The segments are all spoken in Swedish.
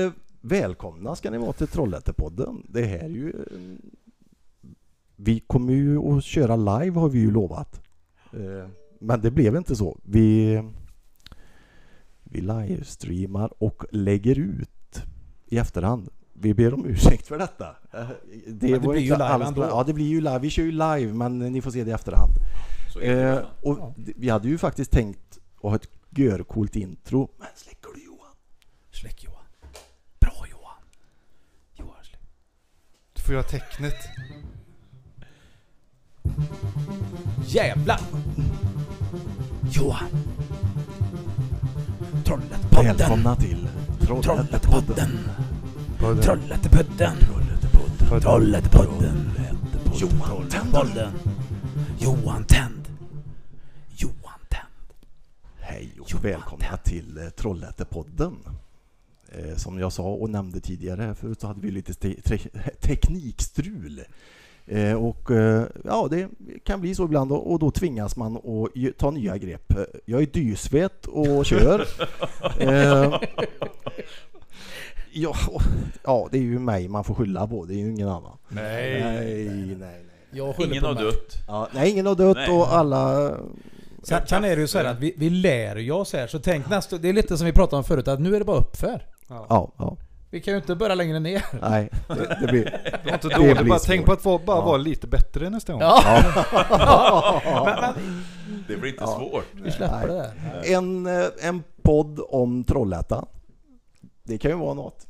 Eh, Välkomna ska ni vara till Trollhättepodden. Det här är ju... eh, Vi kommer ju att köra live har vi ju lovat. Eh, Men det blev inte så. Vi, vi livestreamar och lägger ut i efterhand. Vi ber om ursäkt för detta. Det, det blir ju live alls ändå. Ja, det blir ju live. Vi kör ju live, men ni får se det i efterhand. Det. Och vi hade ju faktiskt tänkt att ha ett görcoolt intro. Men släcker du Johan? Släck Johan. Bra Johan. Johan släck. Du får göra tecknet. Jävlar! Johan. Trollhättepodden. Välkomna till Trollhättepodden. Podden. Trollhättepodden. Podden. Trollhättepodden. Johan Tänd. Podden. Johan Tänd. Johan Tänd. Hej och Johan välkomna till eh, Trollhättepodden. Eh, som jag sa och nämnde tidigare förut så hade vi lite teknikstrul. Eh, och eh, ja, det kan bli så ibland och, och då tvingas man att ta nya grepp. Jag är dysvet och kör. eh, ja, och- ja, det är ju mig man får skylla på, det är ju ingen annan. Nej. nej, nej. nej. Jag skyller Ingen på har mig. dött. Ja, nej, ingen har dött Nej. och alla... Sen, sen är det ju så här att vi, vi lär ju oss här, så tänk nästa... Det är lite som vi pratade om förut, att nu är det bara uppför. Ja, ja, Vi kan ju inte börja längre ner. nej, det, det blir... Det var inte Det dåligt. blir Bara tänk på att vara, bara Ja. vara lite bättre nästa gång. Ja, men Det blir inte Ja. svårt. vi släpper det där. En, eh, en podd om Trollhättan. Det kan ju vara något.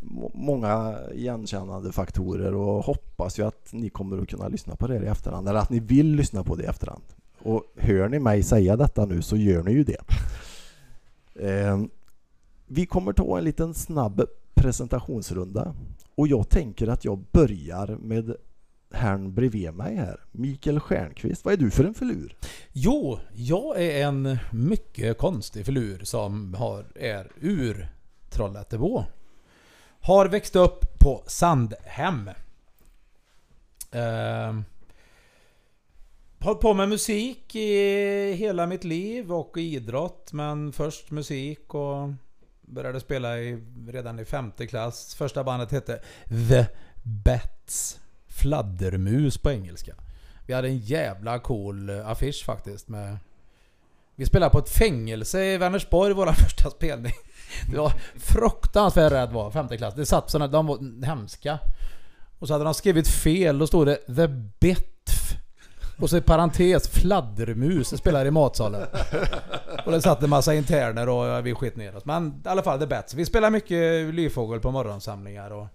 Må- Många igenkännande faktorer och hoppas ju att ni kommer att kunna lyssna på det i efterhand. Eller att ni vill lyssna på det i efterhand. Och hör ni mig säga detta nu så gör ni ju det. Vi kommer ta en liten snabb presentationsrunda. Och jag tänker att jag börjar med herrn bredvid mig här. Mikael Stjernqvist. Vad är du för en filur? Jo, jag är en mycket konstig filur som har, är ur Trollhättebo. Har växt upp på Sandhem. Eh, hållit på med musik i hela mitt liv och idrott. Men först musik och började spela i, redan i femte klass. Första bandet hette The Bats. Fladdermus på engelska. Vi hade en jävla cool eh, affisch faktiskt med... Vi spelade på ett fängelse i Vänersborg, vår första spelning. Det var fruktansvärt rädd var, femte klass. Det satt såna, de var hemska. Och så hade de skrivit fel, då stod det 'The Bitf' och så i parentes 'Fladdermus' det spelade i matsalen. Och det satt en massa interner och vi skit ner oss. Men i alla fall The Bats. Vi spelade mycket lyfågel på morgonsamlingar och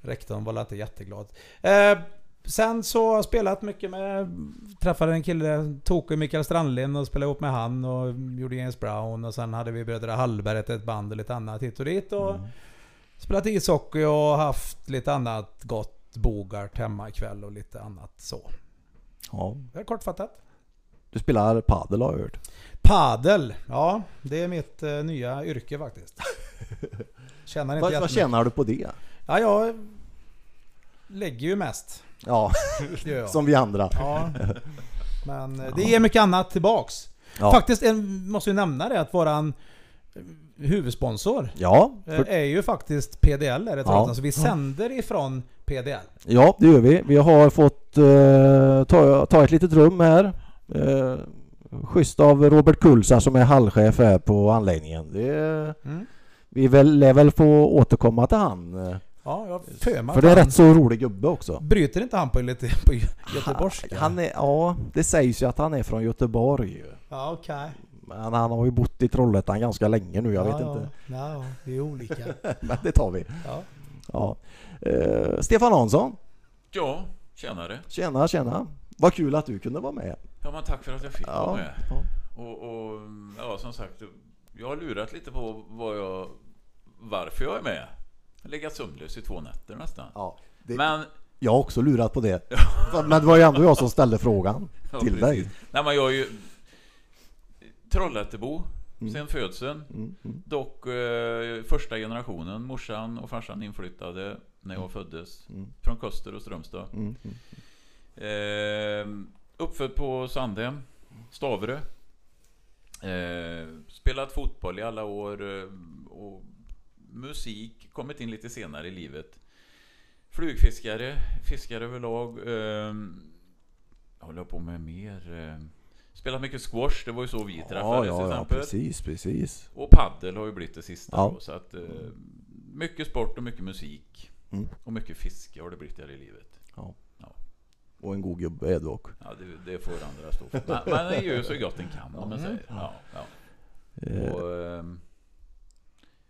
rektorn var inte jätteglad. Eh, sen så har jag spelat mycket med... Träffade en kille, Tokyo Mikael Strandlind och spelade ihop med han och gjorde James Brown och sen hade vi Bröderna Hallberg ett band och lite annat hit och dit och Mm. spelat ishockey och haft lite annat gott Bogart hemma ikväll och lite annat så. Ja, Det är kortfattat. du spelar padel har jag hört. Padel, ja det är mitt eh, nya yrke faktiskt. Tjänar inte Vad, tjänar du på det? Ja, jag lägger ju mest. Ja, som vi andra. Ja. Men eh, det ger mycket annat tillbaks. Ja, Faktiskt en, måste ju nämna det att våran huvudsponsor ja, eh, för, är ju faktiskt PDL är det Ja. Så vi sänder ifrån PDL. ja, det gör vi. Vi har fått eh, ta, ta ett litet rum här. Uh, schysst av Robert Kulsar som är hallchef här på anläggningen. Det, Mm. vi väl, lär väl få återkomma till han. eh, Ja, jag för För det är han- rätt så rolig gubbe också. Bryter inte han på lite på göteborgska? Han är, ja, det sägs ju att han är från Göteborg. Ja, okej. Men han har ju bott i Trollhättan ganska länge nu, jag ja, vet ja. inte. Ja, vi är olika. Men det tar vi. Ja. Ja. Eh, Stefan Hansson, Ja, tjenare. tjena tjena. Vad kul att du kunde vara med. Ja, men tack för att jag fick vara Ja, med. ja. Och, och ja, som sagt, jag har lurat lite på vad jag, varför jag är med. Jag har legat sömnlös i två nätter nästan. Ja, det, Men, Jag har också lurat på det. Men det var ju ändå jag som ställde frågan ja, till precis. dig. Nej, men jag är ju Trollhättebo Mm. sen födseln. Mm, mm. Dock eh, första generationen. Morsan och farsan inflyttade när jag föddes. Mm. Från Köster och Strömstad. Mm, mm. Eh, uppfödd på Sandhem, Stavre. Eh, spelat fotboll i alla år eh, och musik kommit in lite senare i livet. Flugfiskare, fiskare överlag. Eh, håller jag på med mer? Eh, spelat mycket squash, det var ju så vi träffades Ja, till ja, ja, exempel. precis, precis. Och paddel har ju blivit det sista Ja. då, så att eh, Mycket sport och mycket musik. Mm. Och mycket fiske har det blivit här i livet. Och en god gubbe är du också. Ja, det, det får andra stå för. Men, det gör ju så gott den kan om man säger. Ja, ja. Eh, Och, ehm,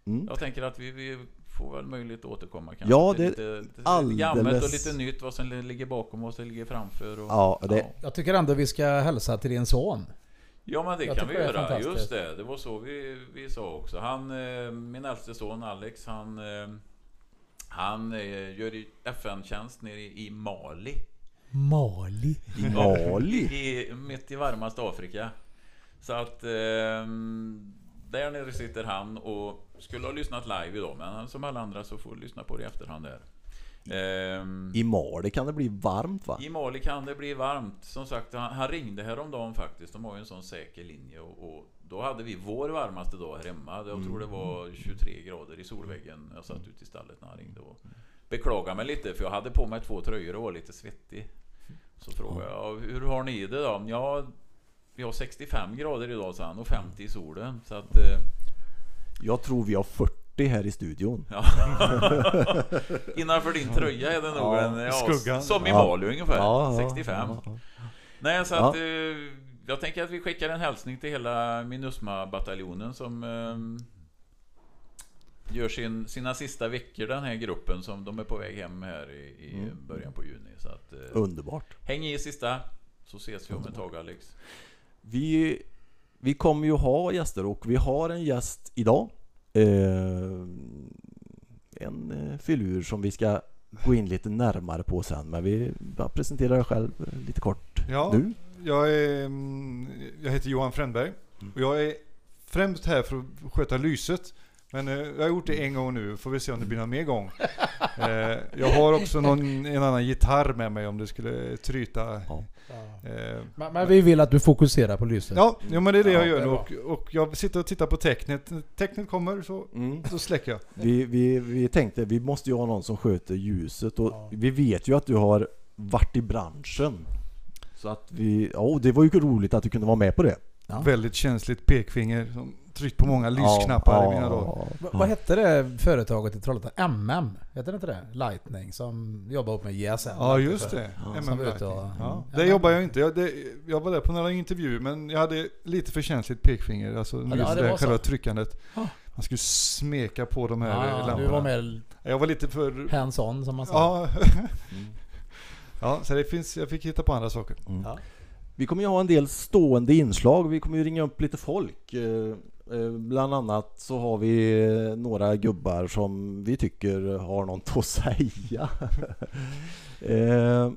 mm. jag tänker att vi, vi får väl möjlighet att återkomma kanske. Ja, det- lite, lite alldeles- gammalt och lite nytt. Vad som ligger bakom och vad som ligger framför. Och, Ja, det, ja. Jag tycker ändå vi ska hälsa till din son. Ja men det Jag kan vi är göra, just det. Det var så vi, vi sa också. Han, eh, min äldste son Alex, han, eh, han eh, gör FN-tjänst nere i, i Mali. Mali. I Mali? I, mitt i varmaste Afrika. Så att eh, där nere sitter han och skulle ha lyssnat live idag, men som alla andra så får du lyssna på det i efterhand där. Ehm, I Mali kan det bli varmt va? i Mali kan det bli varmt. Som sagt, han, han ringde häromdagen faktiskt. De har ju en sån säker linje. Och, och då hade vi vår varmaste dag här hemma. Jag tror det var 23 grader i solväggen. Jag satt ute i stallet när han ringde. Och beklagade mig lite för jag hade på mig två tröjor och var lite svettig. Så frågade jag, hur har ni det då? Ja, vi har 65 grader idag sa han och 50 i solen. Så att... Jag tror vi har 40 här i studion. ja. Innanför din tröja är det nog Ja, en... Ja, skuggan. Som i Ja. Mali ungefär. Ja, ja, 65. ja, ja. Nej, så att... Eh, jag tänker att vi skickar en hälsning till hela Minusma-bataljonen som... Eh, gör sin, sina sista veckor den här gruppen som de är på väg hem här i, i Mm. början på juni. Så att... Eh, Underbart. häng i sista. Så ses vi om ett tag Alex. Vi, vi kommer ju ha gäster och vi har en gäst idag. Eh, en eh, filur som vi ska gå in lite närmare på sen. Men vi presenterar själv eh, lite kort Ja, nu. jag, är, mm, jag heter Johan Frändberg och jag är främst här för att sköta lyset. Men eh, jag har gjort det en gång nu, får vi se om det blir någon mer gång. Eh, jag har också någon, en annan gitarr med mig om det skulle tryta. Ja. Eh, Men, men vi vill att du fokuserar på lyset. ja, ja, men det är det Ja, jag gör nu och, och jag sitter och tittar på tecknet. Tecknet kommer så, Mm. så släcker jag. Vi, vi, vi tänkte vi måste ju ha någon som sköter ljuset och Ja. vi vet ju att du har varit i branschen. Så att vi, ja det var ju roligt att du kunde vara med på det. Ja. Väldigt känsligt pekfinger som tryckt på många lysknappar i mina dagar. Va- Vad hette det företaget i Trollhättan? MM? Heter det inte det? Lightning som jobbar ihop med JSM. Ja just det. Ja. MM Lightning. och- ja. Mm. Det jobbar jag inte. Jag, det, jag var där på några intervjuer men jag hade lite för känsligt pekfinger. Alltså Ja, just det det, var själva så. tryckandet. Ah. Man skulle smeka på de här Ja, lamporna. du var mer Jag var lite för... hands-on som man säger. Ja. Mm. ja, så det finns, jag fick hitta på andra saker. Mm. Ja. Vi kommer ju ha en del stående inslag. Vi kommer ju ringa upp lite folk. Eh, Bland annat så har vi eh, några gubbar som vi tycker har något att säga. Eh,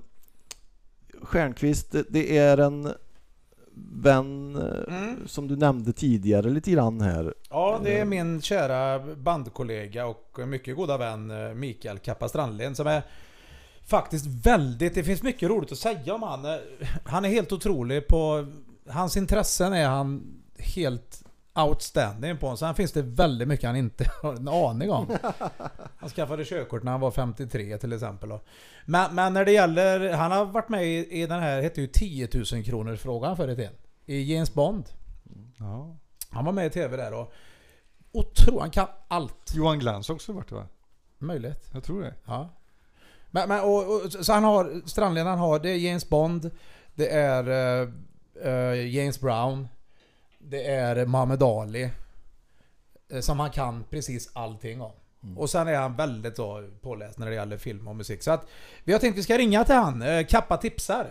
Stjernqvist, det är en vän eh, Mm. som du nämnde tidigare lite grann här. Ja, det är min kära bandkollega och mycket goda vän Mikael Kappa Strandlen som är faktiskt väldigt... Det finns mycket roligt att säga om han. Han är helt otrolig på... Hans intressen är han helt outstanding på. Sen finns det väldigt mycket han inte har en aning om. Han skaffade körkort när han var 53 till exempel. Men, men när det gäller... Han har varit med i, i den här, hette ju 10 000 kronors frågan förr i tiden. I James Bond. Ja. Han var med i TV där och... Otro, han kan allt. Johan Glans också varit det va? Möjligt. Jag tror det. Ja. Men, men och, och, så han har, Strandlen han har, det är James Bond, det är eh, eh, James Brown, det är Muhammad Ali. eh, Som han kan precis allting om. Och sen är han väldigt då påläst när det gäller film och musik. Så att vi har tänkt att vi ska ringa till han. Eh, Kappa tipsar.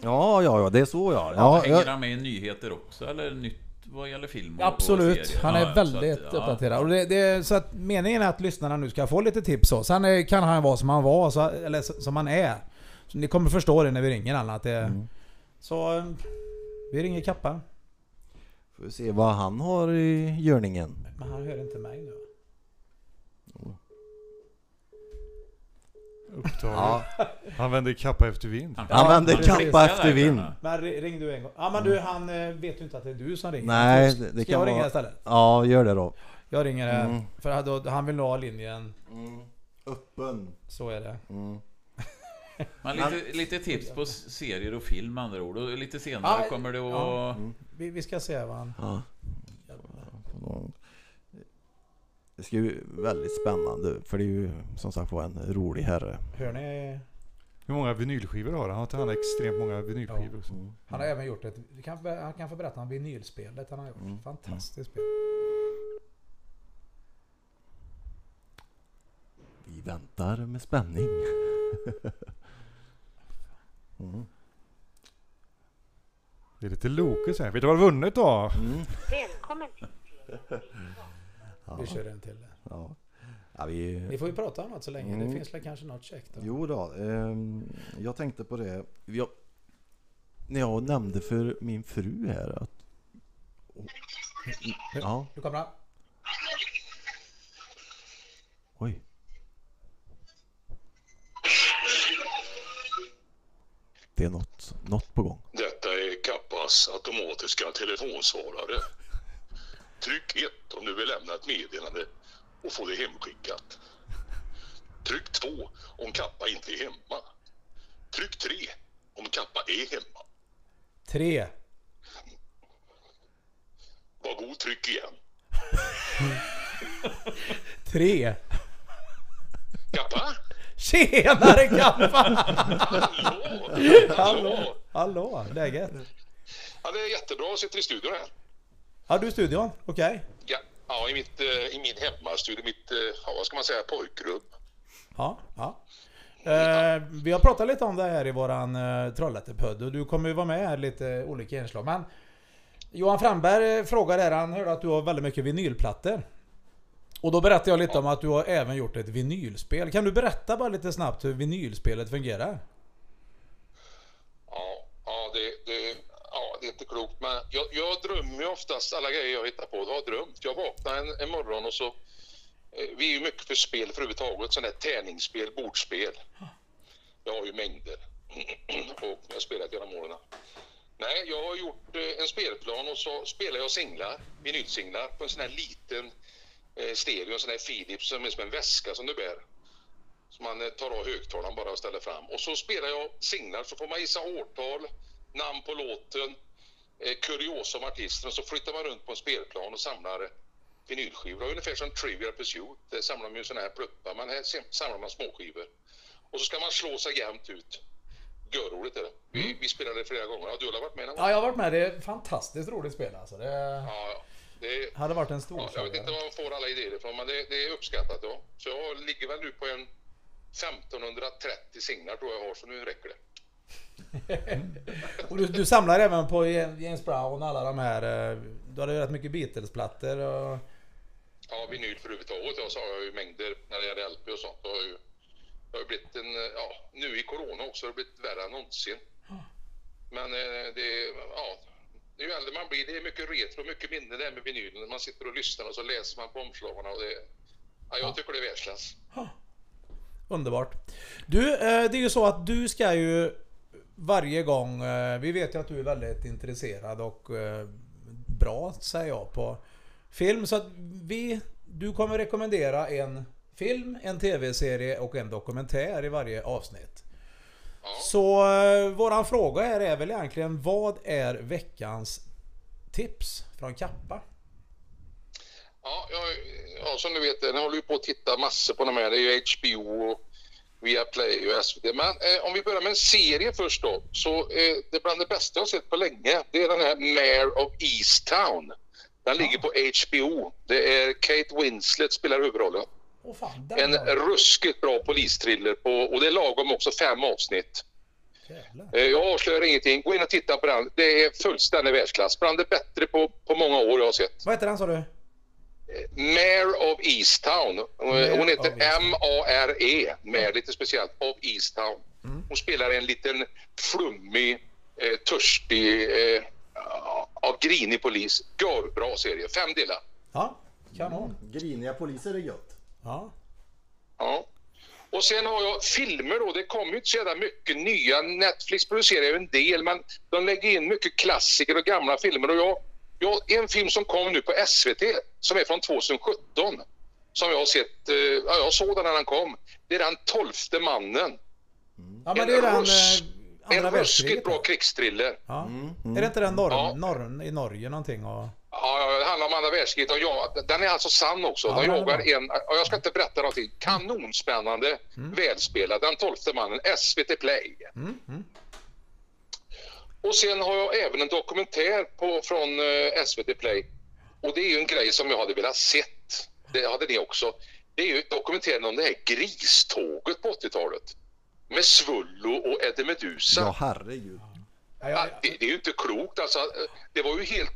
Ja, ja, ja, det är så ja. Ja, ja hänger jag, han med i nyheter också eller nytt vad gäller film och, Absolut. och serier? Han Ja, är ja, väldigt så att, ja. uppdaterad. Och det, det, så att meningen är att lyssnarna nu ska få lite tips så. Sen eh, kan han vara som han var, så, eller som han är. Så ni kommer förstå det när vi ringer han att det... Mm. Så... eh, Vi ringer Kappa. Får se vad han har i görningen. Men han hör inte mig nu. Upptaget. Ja, Han vänder kappa efter vind. Han, Han vänder han kappa efter vind. Men ri- ring du en gång. Ja men du, han eh, vet ju inte att det är du som ringer. Nej, det- det ska kan jag ringa vara- istället? ja, gör det då. Jag ringer här. Mm. För han- då- han vill ha linjen. Öppen. Så är det. Men lite, lite tips på serier och film andra ord. Och lite senare Ja, kommer det att... ja. Vi, vi ska se vad han... Ja. Det ska ju väldigt spännande för det är ju som sagt var en rolig herre. Hör ni? Hur många vinylskivor har han? Har inte han extremt många vinylskivor? också? Han har även gjort ett... Kan, han kan få berätta om vinylspelet han har gjort. Fantastiskt spel. Vi väntar med spänning. Det är lite Lokes här. Vet du vad du har vunnit då? Välkommen till Vi kör en till. Ja. Ja, vi, Ni får ju prata om något så länge. Mm. Det finns väl kanske något käckt. då. Jo då, ehm, jag tänkte på det. Jag, när jag nämnde för min fru här att... Ja, Nu kommer han. oj. Det är något, något på gång. Detta är Kappas automatiska telefonsvarare. Tryck 1 om du vill lämna ett meddelande och få det hemskickat. Tryck 2 om Kappa inte är hemma. Tryck 3 om Kappa är hemma. Tre. Var god, tryck igen. Tre. Kappa? Tjenare Kappa! Hallå? Hallå! Hallå, läget? Ja, det är jättebra. Jag sitter i studion här. Ja, du är i studion. Okej. Ja, ja i, mitt, eh, i min hemmastudio, mitt, eh, ja, vad ska man säga, pojkrum. Ja, ja. Eh, vi har pratat lite om det här i våran eh, Trollhättepodd och du kommer ju vara med här lite olika inslag. Men Johan Framberg eh, frågar här, han hörde att du har väldigt mycket vinylplattor. Och då berättade jag lite om att du har även gjort ett vinylspel. Kan du berätta bara lite snabbt hur vinylspelet fungerar? Ja, ja, det, det, ja, det är inte klokt. Men jag, jag drömmer ju oftast alla grejer jag hittar på. Jag har drömt. Jag vaknar en, en morgon och så... Eh, vi är ju mycket för spel för överhuvudtaget. Sådana här tärningsspel, bordspel. Jag har ju mängder. och jag har spelat genom åren. Nej, jag har gjort eh, en spelplan och så spelar jag singlar, vinylsinglar på en sån här liten eh, stereo, en sån här Philips som är som en väska som du bär. Så man eh, tar av högtalaren bara och ställer fram. Och så spelar jag singlar så får man gissa årtal, namn på låten, eh, kuriosa om artisten och så flyttar man runt på en spelplan och samlar eh, vinylskivor. Ungefär som Trivial Pursuit. Där samlar man ju sådana här pluppar, men här sam- samlar man småskivor. Och så ska man slå sig jämnt ut. Görroligt är det. Vi, vi spelade flera gånger. Ja, du har varit med någon gång? Ja, jag har varit med. Det är ett fantastiskt roligt spel alltså. Det Ja, ja. Det, hade varit en stor ja, jag vet inte var man får alla idéer ifrån, men det, det är uppskattat. Ja. Så jag ligger väl nu på en 1530 singlar tror jag har, så nu räcker det. Och du, du samlar även på James Brown och alla de här... eh, Du hade ju rätt mycket Beatles-plattor och... Ja, vinyl för överhuvudtaget. Jag så har ju mängder när det gäller LP och sånt. Det har ju, det har ju blivit en, ja, nu i corona också har det blivit värre än någonsin. Men eh, det, ja, ju äldre man blir, det är mycket retro, mycket minne det här med vinylen. Man sitter och lyssnar och så läser man på omslagen och det, ja, jag tycker det är världsklass. Underbart. Du, eh, det är ju så att du ska ju varje gång... eh, Vi vet ju att du är väldigt intresserad och eh, bra, säger jag, på film. Så att vi... Du kommer rekommendera en film, en tv-serie och en dokumentär i varje avsnitt. Så eh, våran fråga här är väl egentligen vad är veckans tips från Kappa? Ja, jag, ja, som du vet, jag håller ju på att titta massor på de här. Det är ju HBO och Viaplay och SVT. Men eh, om vi börjar med en serie först då. Så eh, det är bland det bästa jag har sett på länge. Det är den här Mayor of Easttown. Den ligger på HBO. Det är Kate Winslet spelar huvudrollen. Åh fan, den En var- ruskigt bra polistriller på, och det är lagom också fem avsnitt. Jävlar. Eh, Jag avslöjar ingenting. Gå in och titta på den. Det är fullständig världsklass. Bland det bättre på, på många år jag har sett. Vad heter den sa du? Mayor of Easttown. Hon heter. M-A-R-E, Mayor lite speciellt, of Easttown. Mm. Hon spelar en liten flummig, eh, törstig, eh, ja, grinig polis. Görbra serie, fem delar. Ja, kanon. Griniga poliser är gött. Ja. Ja. Och sen har jag filmer då. Det kommer ju inte så jävla mycket nya. Netflix producerar ju en del, men de lägger in mycket klassiker och gamla filmer. Och jag, Ja, en film som kom nu på SVT som är från 2017. Som jag har sett, eh, ja, jag såg den när den kom. Det är den tolfte mannen. Ja men det är den russ- eh, andra En ruskigt bra då. krigstriller. Ja. Är det inte den norr, Ja. norr, i Norge någonting? Och... Ja, det handlar om andra världskriget. Och ja, den är alltså sann också. Ja, De jagar en, ja, jag ska inte berätta någonting, kanonspännande, Mm. välspelad. Den tolfte mannen, SVT Play. Mm, Och sen har jag även en dokumentär på, från eh, SVT Play. Och det är ju en grej som jag hade velat sett. Det hade ni också. Det är ju dokumentären om det här griståget på 80-talet. Med Svullo och Eddie Meduza. Ja, herregud. Ja, det, det är ju inte klokt alltså. Det var ju helt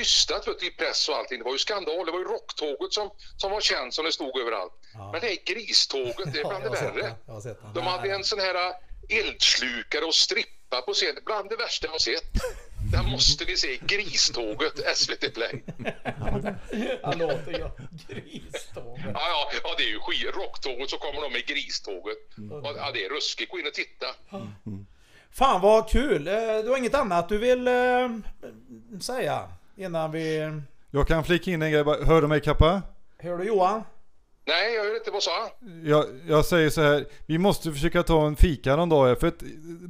tystat vet du, i press och allting. Det var ju skandal. Det var ju rocktåget som, som var känt som det stod överallt. Ja. Men det här griståget, det är ja, bland jag det värre. De hade en sån här äh, eldslukare och strippa på scenen. Bland det värsta jag har sett. Den måste ni se. Griståget, SVT Play. Han låter ju griståg. Ja, ja, ja det är ju skit. Rocktåget så kommer de med griståget. Och, ja, det är ruskigt. Gå in och titta. Fan vad kul! Eh, Du har inget annat du vill eh, säga innan vi... Jag kan flika in en grej. bara. Hör du mig Kappa? Hör du Johan? Nej, jag hör inte. Vad sa han? Jag, jag säger så här, vi måste försöka ta en fika någon dag för att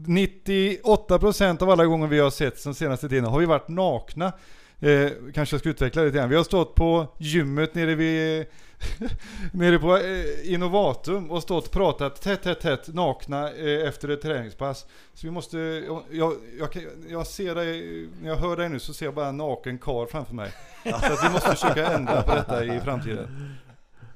98% av alla gånger vi har sett den senaste tiden har vi varit nakna. Eh, kanske jag ska utveckla det lite grann. Vi har stått på gymmet nere vid nere på eh, Innovatum och stått och pratat tätt, tätt, tätt nakna eh, efter ett träningspass. Så vi måste, jag, jag, jag, jag ser dig, när jag hör dig nu så ser jag bara en naken kar framför mig. Så att vi måste försöka ändra på detta i framtiden.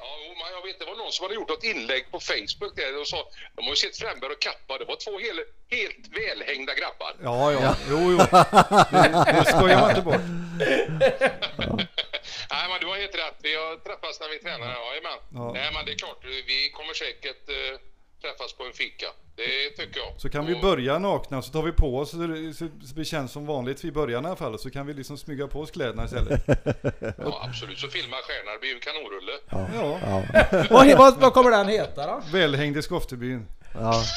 Ja, men jag vet, det var någon som hade gjort ett inlägg på Facebook där och sa de har ju sett Fränberg och Kappa. Det var två helt, helt välhängda grabbar. Ja, ja, jo, jo. Det, det skojar man inte bort. Nej, men du har helt rätt. Vi har träffats när vi tränar. Jajamän. Ja. Nej, men det är klart. Vi kommer säkert eh, träffas på en fika. Det tycker jag. Så kan vi börja nakna så tar vi på oss så det, så det känns som vanligt i början i alla fall. Så kan vi liksom smyga på oss kläderna istället. Ja, absolut. Så filma stjärnor. Det blir ju en kanonrulle. Ja, Ja. Vad, vad, vad kommer den heta då? välhängd i Skoftebyn. Ja.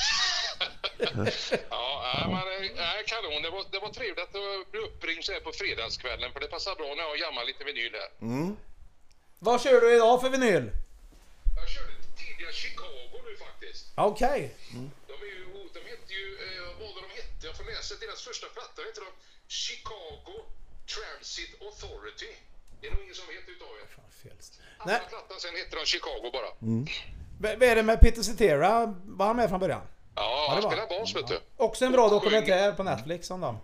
Ja, nej, men, eh, nej, kanon. Det var, det var trevligt att bli uppringd så här på fredagskvällen. För det passar bra när jag jammar lite vinyl här. Vad kör du idag för vinyl? Jag körde tidigare Chicago faktiskt. Okej. De, är ju, de heter ju, eh, vad var de hette? Jag får läsa deras första platta. Heter de Chicago Transit Authority. Det är nog ingen som vet utav er. Nej, Andra plattan sen heter de Chicago bara. vad vad är det med Peter Cetera? Var han med från början? Ja, han var spelar bas vet du. Också en bra dokumentär på Netflix om dem.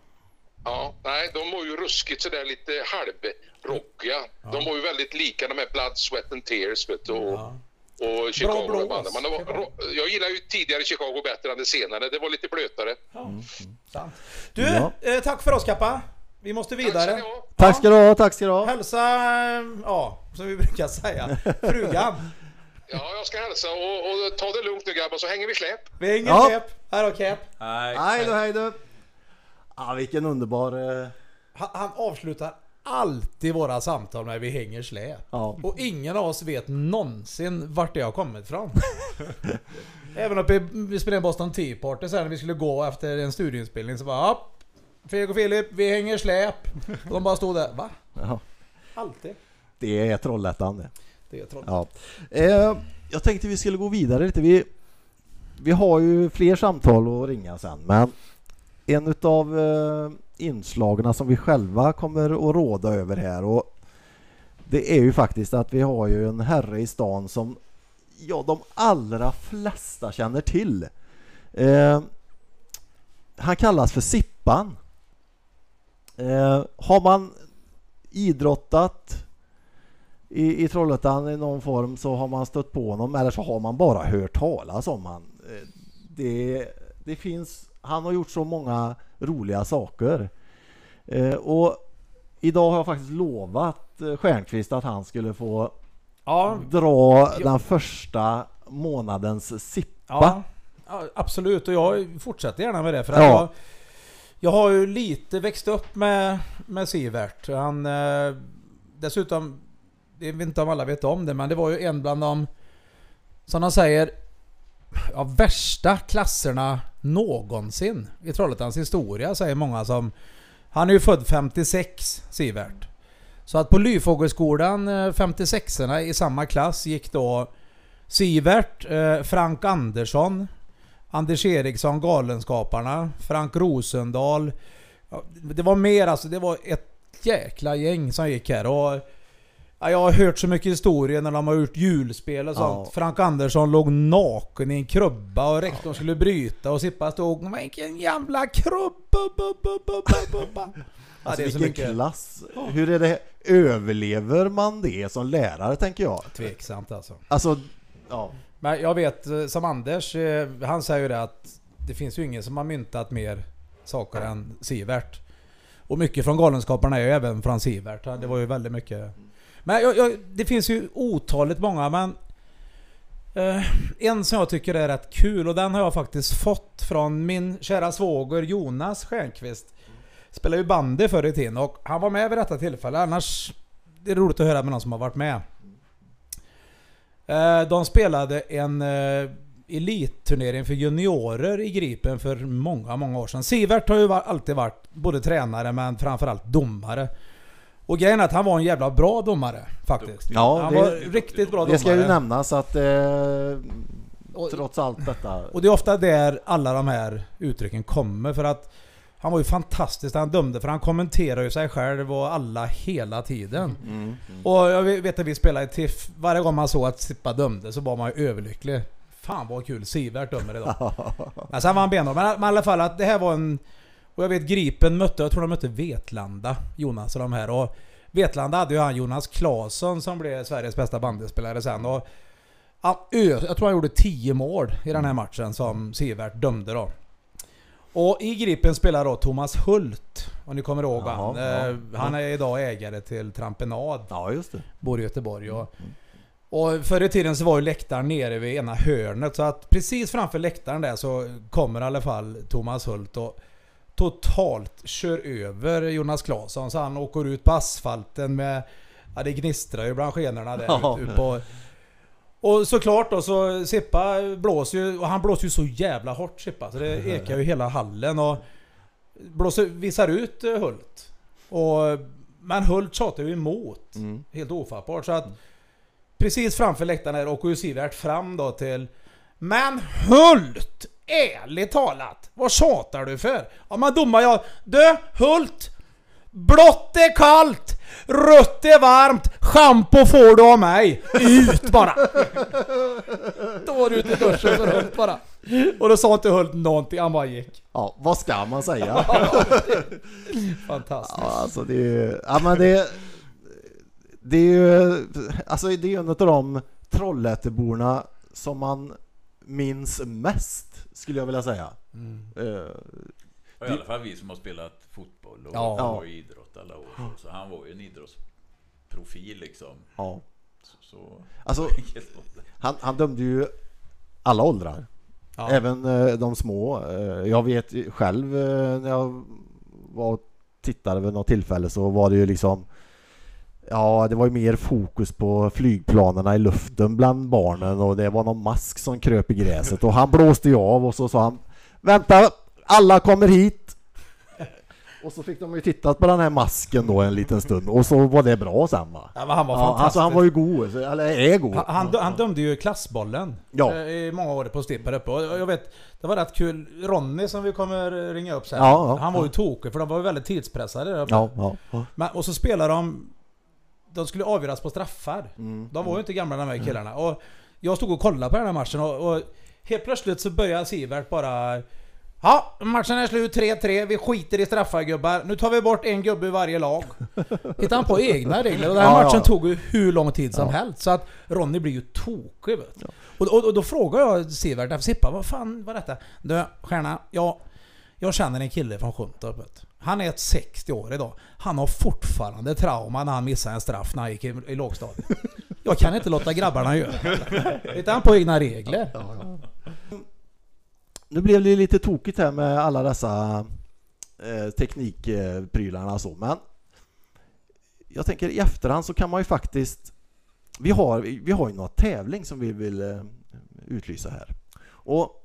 Ja, nej, de var ju ruskigt sådär lite halvrockiga. De var ju väldigt lika de här Blood, Sweat and Tears vet du. Och, Ja. Och Chicago. blås, bandet. Men det var, jag gillar ju tidigare Chicago bättre än det senare. Det var lite blötare. Sant. Du, Ja. eh, tack för oss Kappa. Vi måste vidare. Tack ska du ha, tack ska du ha. Hälsa, eh, ja, som vi brukar säga, frugan. Ja, jag ska hälsa och, och ta det lugnt nu grabbar så hänger vi släp. Vi har ingen Ja. knep. Här har Cap. Nej. Hej då, hej då. Ja, vilken underbar... eh, Han, han avslutar alltid våra samtal med vi hänger släp. Ja. Och ingen av oss vet någonsin vart det har kommit ifrån. Även uppe i, vi spelade Boston Tea Party sen när vi skulle gå efter en studieinspelning så bara Fredrik och Filip, vi hänger släp. Och de bara stod där, va? Ja, Alltid. det är Trollhättan det. Det är trollt. Ja. Eh, jag tänkte vi skulle gå vidare lite. Vi, vi har ju fler samtal att ringa sen men en utav eh, inslagen som vi själva kommer att råda över här och det är ju faktiskt att vi har ju en herre i stan som ja, de allra flesta känner till. Eh, han kallas för Sippan. Eh, har man idrottat i, i Trollhättan i någon form så har man stött på honom eller så har man bara hört talas om honom. Eh, Det, det finns, han har gjort så många roliga saker. Eh, och idag har jag faktiskt lovat eh, Stjernqvist att han skulle få Ja, dra den första månadens sippa. ja, ja, absolut. Och jag fortsätter gärna med det. För Ja. jag, jag har ju lite växt upp med, med Sivert. Han, eh, dessutom, jag vet inte om alla vet om det, men det var ju en bland de, som de säger, ja, värsta klasserna någonsin i Trollhättans historia, säger många som... Han är ju född 56, Sivert. Så att på Lyfågelskolan, eh, 56orna i samma klass gick då Sivert, eh, Frank Andersson, Anders Eriksson, Galenskaparna, Frank Rosendahl. Det var mer alltså, det var ett jäkla gäng som gick här. Och, ja, jag har hört så mycket historier när de har gjort julspel och sånt. Ja. Frank Andersson låg naken i en krubba och rektorn skulle bryta och Sippa stod "Men Vilken jävla krubba! bu, bu, bu, bu, bu, bu." Ja, Alltså det är så vilken mycket klass. Hur är det? Överlever man det som lärare tänker jag? tveksamt alltså. Alltså, ja. Men jag vet eh, som Anders, eh, han säger ju det att det finns ju ingen som har myntat mer saker än Sivert. Och mycket från Galenskaparna är ju även från Sivert. Det var ju väldigt mycket. Men jag, jag, det finns ju otaligt många men eh, En som jag tycker är rätt kul och den har jag faktiskt fått från min kära svåger Jonas Stjernqvist. Spelade ju bandy förr i tiden och han var med vid detta tillfälle. Annars det är roligt att höra med någon som har varit med. Eh, De spelade en eh, elitturnering för juniorer i Gripen för många, många år sedan. Sivert har ju alltid varit både tränare men framförallt domare. Och grejen är att han var en jävla bra domare faktiskt. Ja, han det- var riktigt bra domare. Det ska ju nämnas att eh, trots allt detta... Och det är ofta där alla de här uttrycken kommer för att han var ju fantastisk när han dömde för han kommenterar ju sig själv och alla hela tiden. Mm. Och jag vet att vi spelade i TIFF, varje gång man såg att Sippa dömde så var man ju överlycklig. Fan vad kul Sivert dömer idag. Men sen var han benhård. Men, men i alla fall att det här var en... Och jag vet Gripen mötte, jag tror de mötte Vetlanda, Jonas och de här. Och Vetlanda hade ju han Jonas Claesson som blev Sveriges bästa bandyspelare sen. Och han ö, jag tror han gjorde 10 mål i den här matchen som Sivert dömde då. Och i Gripen spelar då Thomas Hult, om ni kommer ihåg Jaha, han. ja, Eh, Han är idag ägare till Trampenad Ja, just det. bor i Göteborg. Och, och förr i tiden så var ju läktaren nere vid ena hörnet. Så att precis framför läktaren där så kommer i alla fall Thomas Hult och totalt kör över Jonas Claesson. Så han åker ut på asfalten med... Ja det gnistrar ju bland skenorna där Ja. på... Och såklart då så Sippa blåser ju, och han blåser ju så jävla hårt Sippa. Så det ekar ju hela hallen och... Blåser, visar ut eh, Hult. Och, men Hult tjatar ju emot. Mm. Helt ofattbart. Så att precis framför läktaren här åker ju Sivert fram då till Men Hult! Ärligt talat! Vad tjatar du för? Ja men domar jag... Du Hult! Blått är kallt! Rött är varmt! Schampo får du av mig! Ut bara! Då var du ute i duschen för Hult bara. Och då sa inte Hult någonting, han bara gick. Ja, vad ska man säga? Fantastiskt. Ja, alltså det är ju... Ja, men det... Det är ju... Alltså det är ju en av de Trollhätteborna som man minns mest, skulle jag vilja säga. Eh, Och I alla fall vi som har spelat fotboll och, Ja. och idrott alla år. Så han var ju en idrottsprofil liksom. ja. Så, så Alltså, han, han dömde ju alla åldrar. Ja. Även eh, de små. Eh, jag vet själv när jag var och tittade vid något tillfälle så var det ju liksom Ja, det var ju mer fokus på flygplanerna i luften bland barnen och det var någon mask som kröp i gräset och han blåste ju av och så sa han Vänta, alla kommer hit! Och så fick de ju titta på den här masken då en liten stund och så var det bra sen va? Ja, han var Ja, fantastisk. alltså han var ju god, eller är god. Han, han, dö- han dömde ju klassbollen Ja. eh, i många år på Stipp här uppe. Och jag vet, det var rätt kul. Ronny som vi kommer ringa upp sen. Ja, han var ju tokig för de var ju väldigt tidspressade där uppe. Men, och så spelade de... De skulle avgöras på straffar. Mm. De var ju inte gamla de här killarna. Och jag stod och kollade på den här matchen och, och helt plötsligt så började Sivert bara... Ja, matchen är slut 3-3. Vi skiter i straffar gubbar. Nu tar vi bort en gubbe i varje lag. Hittade han på egna regler. Och den här Ja, ja. matchen tog ju hur lång tid som Ja. helst. Så att Ronny blir ju tokig vet du. och, och, och då frågar jag Sivert, Sippa, vad fan var detta? Du, Stjärna, jag, jag känner en kille från Sjuntorp. Han är ett 60 år idag. Han har fortfarande trauma när han missade en straff när han gick i, i lågstadiet. Jag kan inte låta grabbarna göra det. Utan han på egna regler? Nu blev det lite tokigt här med alla dessa eh, teknikprylarna så, men jag tänker i efterhand så kan man ju faktiskt vi har, vi har ju några tävling som vi vill eh, utlysa här. Och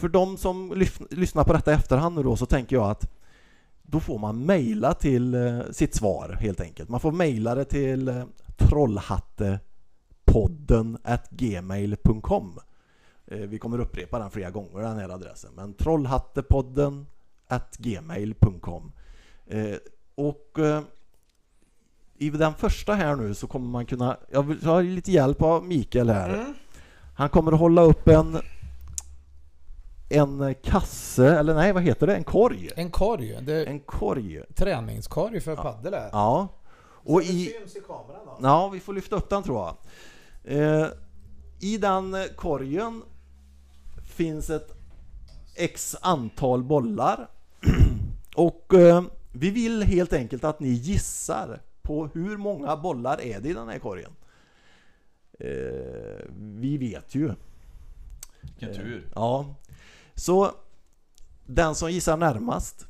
för de som lyf- lyssnar på detta i efterhand nu då så tänker jag att då får man mejla till eh, sitt svar helt enkelt. Man får mejla det till eh, trollhattepodden at gmail.com eh, Vi kommer upprepa den flera gånger den här adressen men trollhattepodden at gmail.com Och i den första här nu så kommer man kunna, jag vill ha lite hjälp av Mikael här. Han kommer att hålla upp en en kasse, eller nej vad heter det? En korg? En korg. Det är En korg. träningskorg för padel här. Ja. Och i, syns i kameran då. ja, vi får lyfta upp den tror jag. Eh, I den korgen finns ett X antal bollar. Och eh, vi vill helt enkelt att ni gissar på hur många bollar är det i den här korgen. Eh, vi vet ju. Vilken tur. Ja. Så den som gissar närmast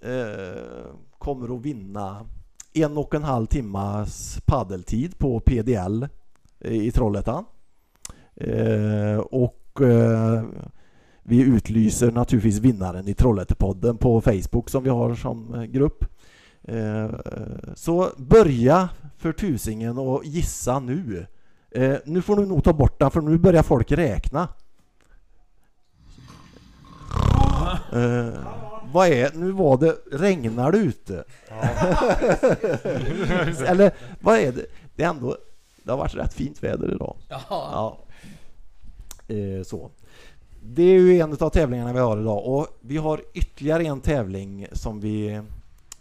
eh, kommer att vinna en och en halv timmas paddeltid på PDL eh, i Trollhättan. Eh, och eh, vi utlyser naturligtvis vinnaren i Trollhättepodden på Facebook som vi har som grupp. Eh, så börja för tusingen och gissa nu. Eh, nu får du nog ta bort den för nu börjar folk räkna. Eh, vad är, nu var det, regnar det ute? Eller vad är det? Det är ändå, det har varit rätt fint väder idag. Ja. Ja. Eh, så. Det är ju en av tävlingarna vi har idag och vi har ytterligare en tävling som vi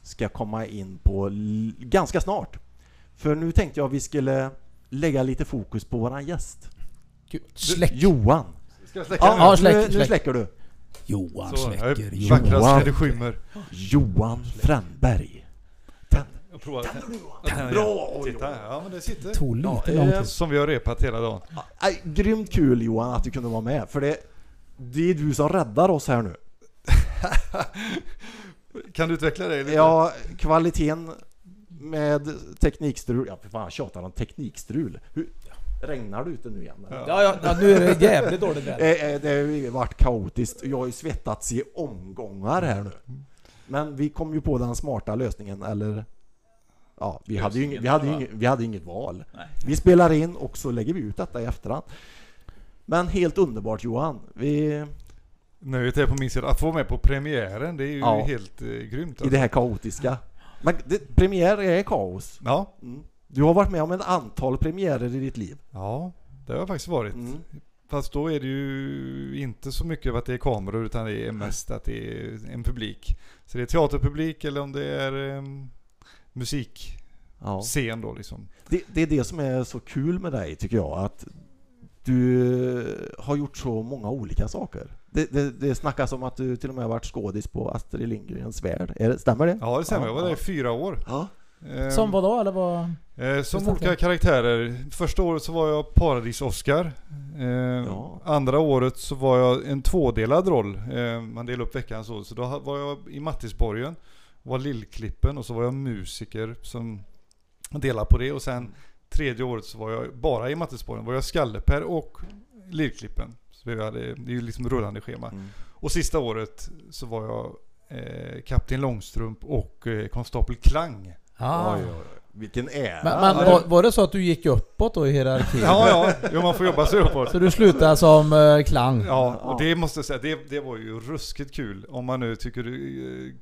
ska komma in på ganska snart. För nu tänkte jag vi skulle lägga lite fokus på våran gäst. Gud, Släck. Johan! Ska jag släcka Ja, ja, nu, släck, nu släck. släcker du. Johan Så, släcker. Johan. Johan. det skymmer. Johan Fränberg. Jag provar. Tänd. Bra! Oj, Titta, ja men det sitter. Tog lite Ja, lång eh, tid. Som vi har repat hela dagen. Aj, grymt kul Johan att du kunde vara med för det, det är du som räddar oss här nu. Kan du utveckla det lite? Ja, kvaliteten med teknikstrul. Ja, för fan jag tjatar om teknikstrul. Hur, regnar det ute nu igen? eller? Ja, ja, ja, nu är det jävligt dåligt väder. Eh, eh, Det har ju varit kaotiskt. Jag har ju svettats i omgångar här nu. Men vi kom ju på den smarta lösningen, eller... Ja, vi hade ju inget, vi hade ju inget, vi hade inget val. Nej. Vi spelar in och så lägger vi ut detta i efterhand. Men helt underbart Johan. Vi, Nöjet är på min sida. Att få vara med på premiären, det är ju Ja. helt eh, grymt. I Alltså. det här kaotiska. Men det, premiär är kaos. Ja, Mm. Du har varit med om ett antal premiärer i ditt liv. ja, det har faktiskt varit. Mm. Fast då är det ju inte så mycket att det är kameror utan det är mest att det är en publik. Så det är teaterpublik eller om det är um, musikscen Ja. då liksom. Det, det är det som är så kul med dig tycker jag. Att du har gjort så många olika saker. Det, det, det snackas om att du till och med har varit skådis på Astrid Lindgrens Värld. Är det, stämmer det? Ja det stämmer, jag var där i fyra år. Ja. Ehm, Som vad då? Eller vad? Eh, som olika karaktärer. Första året så var jag Paradis-Oscar. Eh, Ja. Andra året så var jag en tvådelad roll. Eh, man delar upp veckan så. Så då var jag i Mattisborgen, var Lillklippen och så var jag musiker som delade på det. Och sen tredje året så var jag bara i Mattisborgen. var jag Skalleper och Lillklippen. Så vi hade, det är ju liksom rullande schema. Mm. Och sista året så var jag eh, Kapten Långstrump och eh, konstapel Klang. Ah. Oj, oj, oj. Vilken ära! Men, men var, var det så att du gick uppåt då i hierarkin? Ja, ja, jo, man får jobba sig uppåt. Så du slutade som eh, klang? Ja, och det måste jag säga, det, det var ju ruskigt kul. Om man nu tycker det är eh,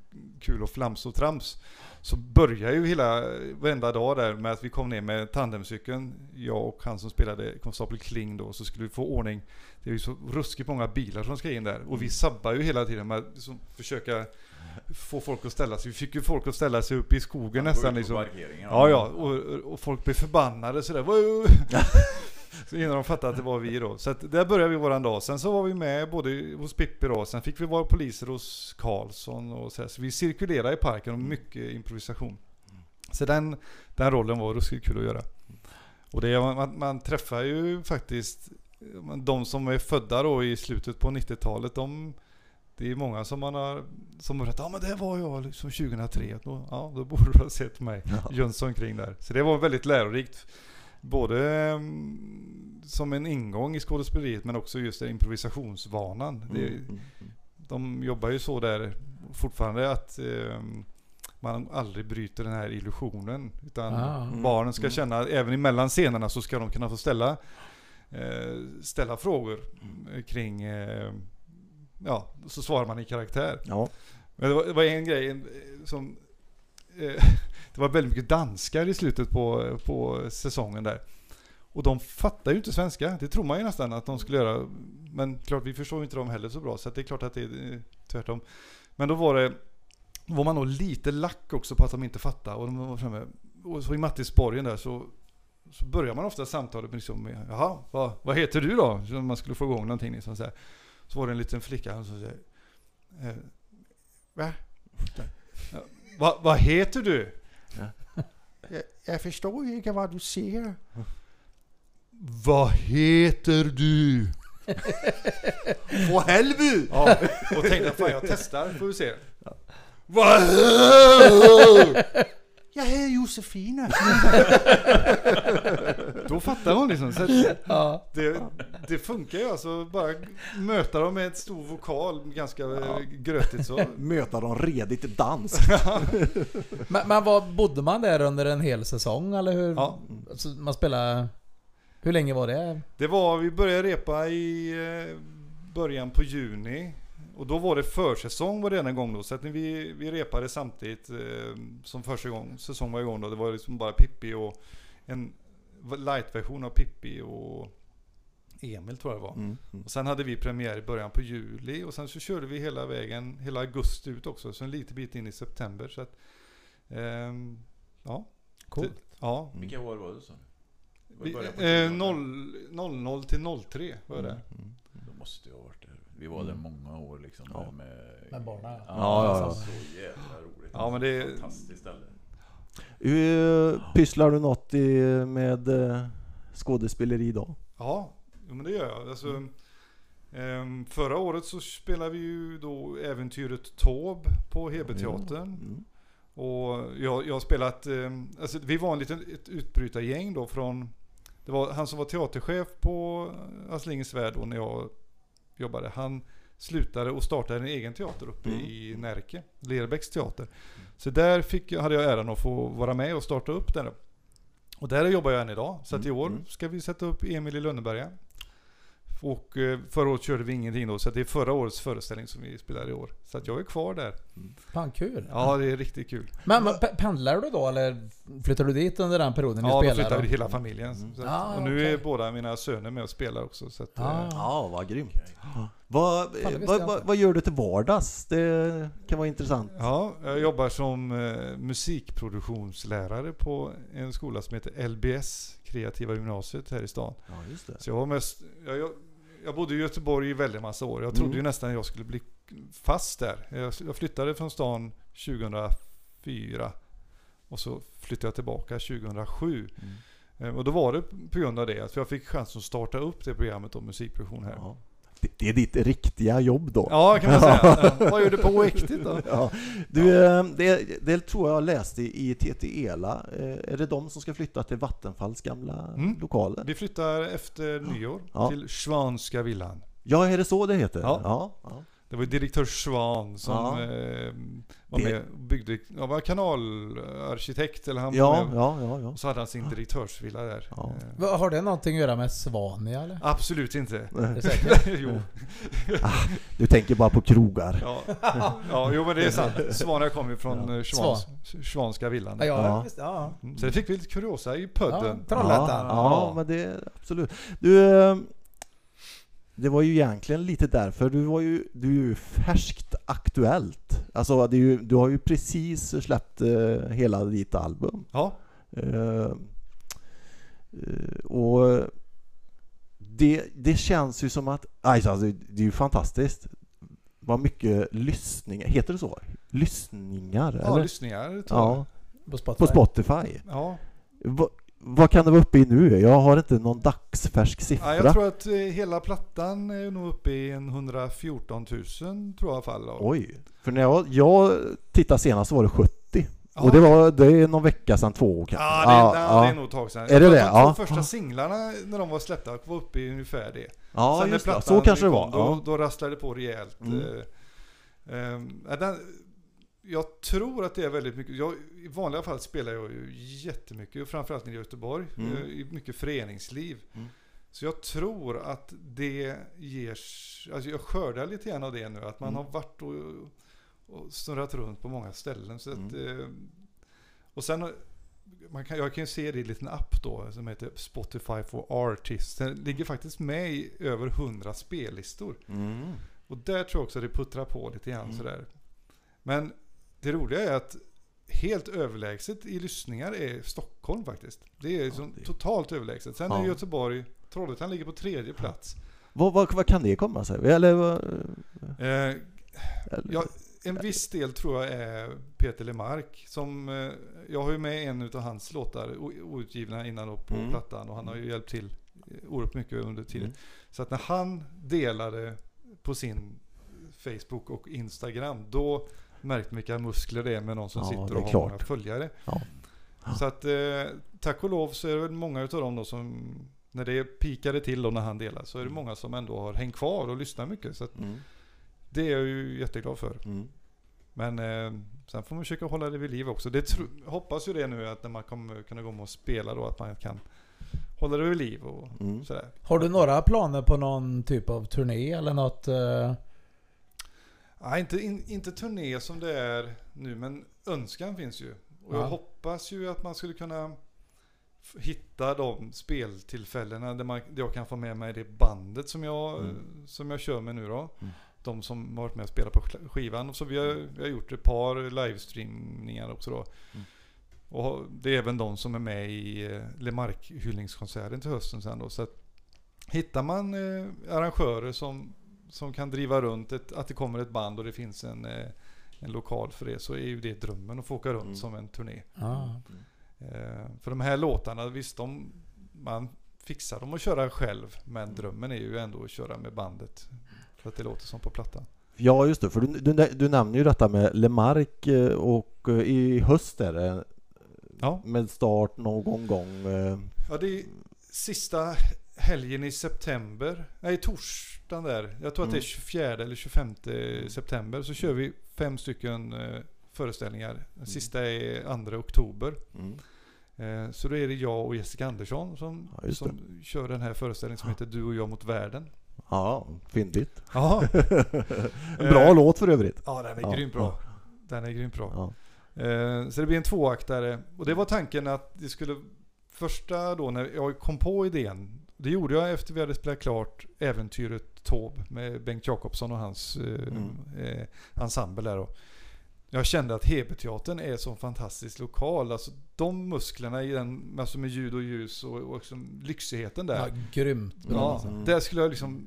kul att flams och trams. Så börjar ju hela, varenda dag där med att vi kom ner med tandemcykeln. Jag och han som spelade konstapel Kling då. Så skulle vi få ordning. Det är ju så ruskigt många bilar som ska in där. Och vi sabbar ju hela tiden med att liksom försöka få folk att ställa sig. Vi fick ju folk att ställa sig upp i skogen nästan liksom. Ja, ja, och, och folk blev förbannade sådär. Så innan de fattade att det var vi då. Så att där började vi våran dag. Sen så var vi med både hos Pippi då. Sen fick vi vara poliser hos Karlsson och så, här. så vi cirkulerade i parken och mycket improvisation. Så den, den rollen var ruskigt kul att göra. Och det, man, man träffar ju faktiskt de som är födda då i slutet på 90-talet. De, det är många som man har som har berättat, ja men det var jag liksom 2003. Då, ja, då borde du ha sett mig Ja. Jönsson kring där. Så det var väldigt lärorikt. Både mm, som en ingång i skådespeleriet men också just den improvisationsvanan. Det, Mm, mm, mm. de jobbar ju så där fortfarande att eh, man aldrig bryter den här illusionen. Utan Ah. Mm. barnen ska Mm. känna, även emellan scenerna så ska de kunna få ställa, eh, ställa frågor kring, eh, ja, så svarar man i karaktär. Ja. Men det var, det var en grej som, eh, det var väldigt mycket danskar i slutet på, på säsongen där. Och de fattar ju inte svenska. Det tror man ju nästan att de skulle göra. Men klart, vi förstår ju inte dem heller så bra. Så det är klart att det är eh, tvärtom. Men då var det, var man nog lite lack också på att de inte fattade. Och de var framme. Och så i Mattisborgen där så, så börjar man ofta samtalet med liksom, jaha, vad, vad heter du då? Så man skulle få igång någonting liksom så, här. Så var det en liten flicka som säger, eh, va? Ja, Va, vad heter du? Jag, jag förstår inte vad du säger. Vad heter du? Åh helvete! Ja, och tänkte fan jag testar får vi se. Vad Jag är Josefina. Då fattar hon liksom. Så Ja. det, det funkar ju alltså. Bara möta dem med ett stor vokal, ganska ja. grötigt så. Möta dem redigt i dans. Men, men vad, bodde man där under en hel säsong eller hur? Ja. Alltså, man spelade... Hur länge var det? Det var, vi började repa i eh, början på juni. Och då var det försäsong var det en gång då. Så att vi, vi repade samtidigt eh, som första gång säsong var igång då. Det var liksom bara Pippi och en light-version av Pippi och Emil tror jag det var. Mm. Mm. Och sen hade vi premiär i början på juli och sen så körde vi hela vägen, hela augusti ut också. Så en liten bit in i september. Så att, ehm, ja. Coolt. Ja. Vilka år var det så? Vi, eh, 2000. 0, 00 till 03 var det. Mm. Då måste jag ha varit där. Vi var där Mm. många år liksom. Ja. Med, Med barnen, ja. Ja, ja, ja. Så jävla roligt. Ja, men det- Fantastiskt ställe. Uh, pysslar du något i, med uh, skådespeleri idag? Ja, men det gör jag. Alltså, ehm, förra året så spelade vi ju då äventyret Taube på Heberteatern. Mm. Och jag, jag har spelat, ehm, alltså vi var en liten ett utbrytargäng då från, det var han som var teaterchef på Astlingens Värld då när jag jobbade. Han slutade och startade en egen teater uppe Mm. i Närke, Lerbäcks teater. Så där fick, jag- hade jag äran att få vara med och starta upp den. Och där jobbar jag än idag. Så att i Mm, år mm. ska vi sätta upp Emil i Lönneberga. Och eh, förra året körde vi ingenting då, så det är förra årets föreställning som vi spelar i år. Så att jag är kvar där. Fan kul. Ja, det är riktigt kul. Men, men pe- pendlar du då eller flyttar du dit under den perioden ni Ja, då spelar? flyttade vi hela familjen. Mm. Så att, Ah, och nu är okej. båda mina söner med och spelar också. Så att, Ah. eh, Ja, vad grymt. Vad, visste vad, vad, vad gör du till vardags? Det kan vara intressant. ja, jag jobbar som eh, musikproduktionslärare på en skola som heter LBS, Kreativa Gymnasiet här i stan. Ja, just det. Så jag var mest, jag, jag, jag bodde i Göteborg i väldigt massa år. Jag trodde Mm. ju nästan jag skulle bli fast där. Jag, jag flyttade från stan 2004 och så flyttade jag tillbaka 2007. Mm. Eh, Och då var det på grund av det att jag fick chansen att starta upp det programmet om musikproduktion här. Ja. Det, det är ditt riktiga jobb då? Ja, kan man säga. Vad gör du på riktigt då? Ja. Du, eh, det, det tror jag läste i TT Ela. Eh, Är det de som ska flytta till Vattenfalls gamla Mm. lokaler? Vi flyttar efter nyår Ja. till Schwanska villan. Ja, är det så det heter? Ja. ja. Ja. Det var direktör Schwan som Ja. eh, var Det- med och byggde, han var kanalarkitekt eller han var Ja, med. ja, ja, ja. Och så hade han sin direktörsvilla där. Ja. Eh, Har det någonting att göra med Svania eller? absolut inte. Jo. Du tänker bara på krogar. Ja. ja, jo men det är sant. Svanar kommer ju från Ja. ja. Schwans, Schwanska villan. Ja, Ja. ja. Visst, ja. Mm. Så det fick vi lite kuriosa i podden. Ja, Trollhättan. Ja, Ja. ja, men det absolut. Du, eh, det var ju egentligen lite därför. Du var ju, du är ju färskt aktuellt. Alltså, ju, du har ju precis släppt eh, hela ditt album. Ja. Eh, eh, och det, det känns ju som att, alltså, det är ju fantastiskt. Vad mycket lyssningar, heter det så? Lyssningar? Ja, eller? lyssningar tror jag. Ja, På Spotify. på Spotify. Ja. Va, vad kan det vara uppe i nu? Jag har inte någon dagsfärsk siffra. Ja, jag tror att eh, hela plattan är nog uppe i en 114 000 tror jag fall. Oj, för när jag, jag tittade senast så var det 70. Ja. Och det var det är någon vecka sedan, två år kanske. Ja, det, ja, det är nog ett tag sedan. Är Jag det det? De Ja. första singlarna när de var släppta var uppe i ungefär det. Ja, Sen när just det. plattan Så kanske det var. kom, Då, Ja. då rasslade det på rejält. Mm. Ja, den, jag tror att det är väldigt mycket. Jag, I vanliga fall spelar jag ju jättemycket. Framförallt i Göteborg. Mm. eh, I mycket föreningsliv. Mm. Så jag tror att det ger... Alltså jag skördar lite grann av det nu. Att man Mm. har varit och, och snurrat runt på många ställen. Så att, Mm. eh, och sen... Man kan, jag kan ju se det i en liten app då som heter Spotify for Artists. Den ligger faktiskt med i över 100 spellistor. Mm. Och där tror jag också det puttrar på lite grann Mm. sådär. Men det roliga är att helt överlägset i lyssningar är Stockholm faktiskt. Det är som det- totalt överlägset. Sen Ja. är Göteborg, Trollhättan ligger på tredje plats. Vad, vad, vad kan det komma sig? Eller, vad, Eh, ja, en viss del tror jag är Peter Lemark. Som, eh, jag har ju med en av hans låtar outgivna innan då på Mm. plattan. Och han har ju hjälpt till eh, oerhört mycket under tiden. Mm. Så att när han delade på sin Facebook och Instagram, då märkte man vilka muskler det är med någon som Ja, sitter och har klart. många följare. Ja. Så att eh, tack och lov så är det väl många utav dem då som, när det pikade till då när han delade, så är det många som ändå har hängt kvar och lyssnar mycket. Så att Mm. det är jag ju jätteglad för. Mm. Men eh, sen får man försöka hålla det vid liv också. Det tro, hoppas ju det nu att när man kommer kunna gå och spela då att man kan hålla det vid liv och Mm. sådär. Har du några planer på någon typ av turné eller något? eh, Nej, inte, in, inte turné som det är nu, men önskan finns ju. Och Ja. jag hoppas ju att man skulle kunna hitta de speltillfällena där, man, där jag kan få med mig det bandet som jag, Mm. som jag kör med nu då. Mm. De som har varit med och spelat på sk- skivan. Så vi har, vi har gjort ett par livestreamningar också då. Mm. Och det är även de som är med i eh, Lemark hyllningskonserten till hösten sen då. Så att hittar man eh, arrangörer som, som kan driva runt ett, att det kommer ett band och det finns en, eh, en lokal för det så är ju det drömmen att få åka runt Mm. som en turné. Eh, för de här låtarna, visst de, man fixar dem att köra själv men drömmen är ju ändå att köra med bandet. Så att det låter som på plattan. Ja just det, för du, du, du nämner ju detta med Lemark eh, och i höst är det Ja. med start någon gång. Ja, det är sista helgen i september. Nej, torsdagen där. Jag tror att det är Mm. 24 eller 25 september. Så kör vi fem stycken eh, föreställningar. Den sista är 2 oktober. Mm. Eh, så då är det jag och Jessica Andersson som, Ja, som kör den här föreställningen som heter Du och jag mot världen. Ja, fyndigt. Ja, En bra Eh, låt för övrigt. ja den är Ja, grymt bra. Den är grymt bra. Ja. Eh, Så det blir en tvåaktare. Och det var tanken att det skulle... Första då när jag kom på idén. Det gjorde jag efter vi hade spelat klart äventyret Taube med Bengt Jakobsson och hans eh, Mm. eh, ensemble där då. Jag kände att Heberteatern är så fantastisk lokal. Alltså de musklerna i den, alltså med ljud och ljus och, och liksom lyxigheten där. Ja, grymt Ja, alltså. Mm. där skulle jag liksom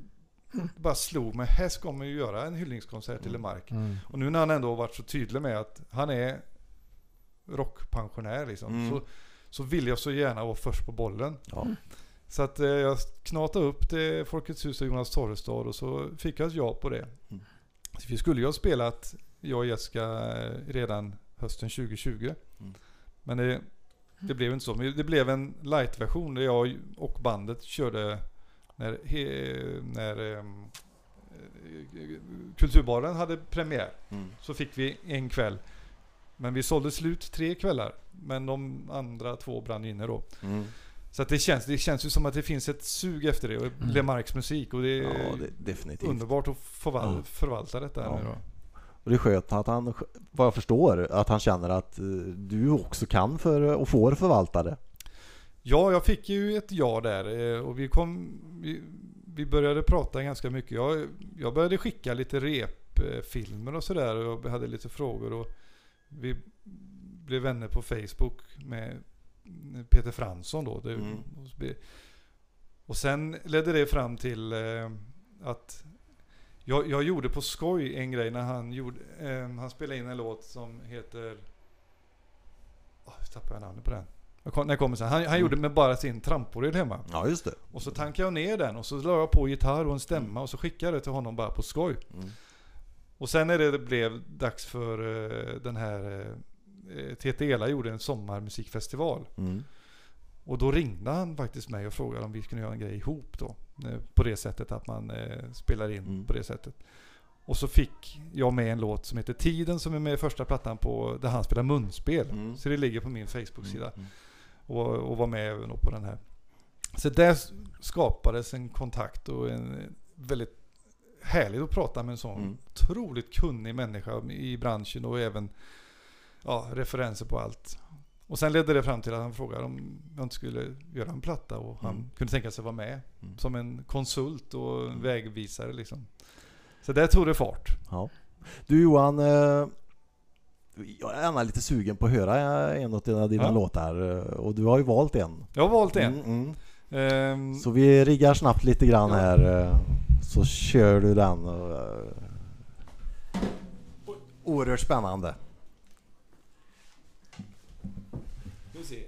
bara slog mig. Här ska man ju göra en hyllningskonsert till Mm. Lemark. Mm. Och nu när han ändå har varit så tydlig med att han är rockpensionär liksom. Mm. Så, så vill jag så gärna vara först på bollen. Ja. Så att eh, jag knatade upp det Folkets hus och Jonas Torrestad och så fick jag ett ja på det. Mm. Så vi skulle ju ha spelat, jag och Jessica, eh, redan hösten 2020. Mm. Men det, det blev inte så. Men det blev en light-version där jag och bandet körde när, he, när ehm, eh, Kulturbaren hade premiär. Mm. Så fick vi en kväll. Men vi sålde slut tre kvällar. Men de andra två brann inne då. Mm. Så det, känns, det känns ju som att det finns ett sug efter det. Och Mm. Lemarks musik. Och det är Ja, det, underbart att förval- Ja. förvalta detta Ja. nu då. Och det är skönt att han, vad jag förstår, att han känner att eh, du också kan för, och får förvalta det. Ja, jag fick ju ett ja där. eh, Och vi kom... Vi, vi började prata ganska mycket. Jag, jag började skicka lite repfilmer och sådär. Och jag hade lite frågor. Och vi blev vänner på Facebook med Peter Fransson då. Det, Mm. Och sen ledde det fram till eh, att jag, jag gjorde på skoj en grej när han gjorde, eh, han spelade in en låt som heter, oh, tappade jag namnet på den. Kom, när jag kommer sen. Han, han Mm. gjorde med bara sin tramporgel hemma. Ja, just det. Och så tankade jag ner den och så la jag på gitarr och en stämma och så skickade jag det till honom bara på skoj. Mm. Och sen när det blev dags för eh, den här eh, TT Ela gjorde en sommarmusikfestival. Mm. Och då ringde han faktiskt mig och frågade om vi kunde göra en grej ihop då. Eh, På det sättet att man eh, spelar in Mm. på det sättet. Och så fick jag med en låt som heter Tiden som är med i första plattan på där han spelar munspel. Mm. Så det ligger på min Facebook-sida. Mm. Och, och var med även på den här. Så där skapades en kontakt och en väldigt härligt att prata med en sån Mm. otroligt kunnig människa i branschen och även ja, referenser på allt. Och sen ledde det fram till att han frågade om jag inte skulle göra en platta och han Mm. kunde tänka sig vara med Mm. som en konsult och en vägvisare liksom. Så där tog det fart. Ja. Du Johan, eh, jag är gärna lite sugen på att höra en av dina, dina Ja. låtar eh, och du har ju valt en. Jag har valt en. Mm, mm. Ehm, Så vi riggar snabbt lite grann Ja. här eh, så kör du den. Eh, oerhört spännande. vi se.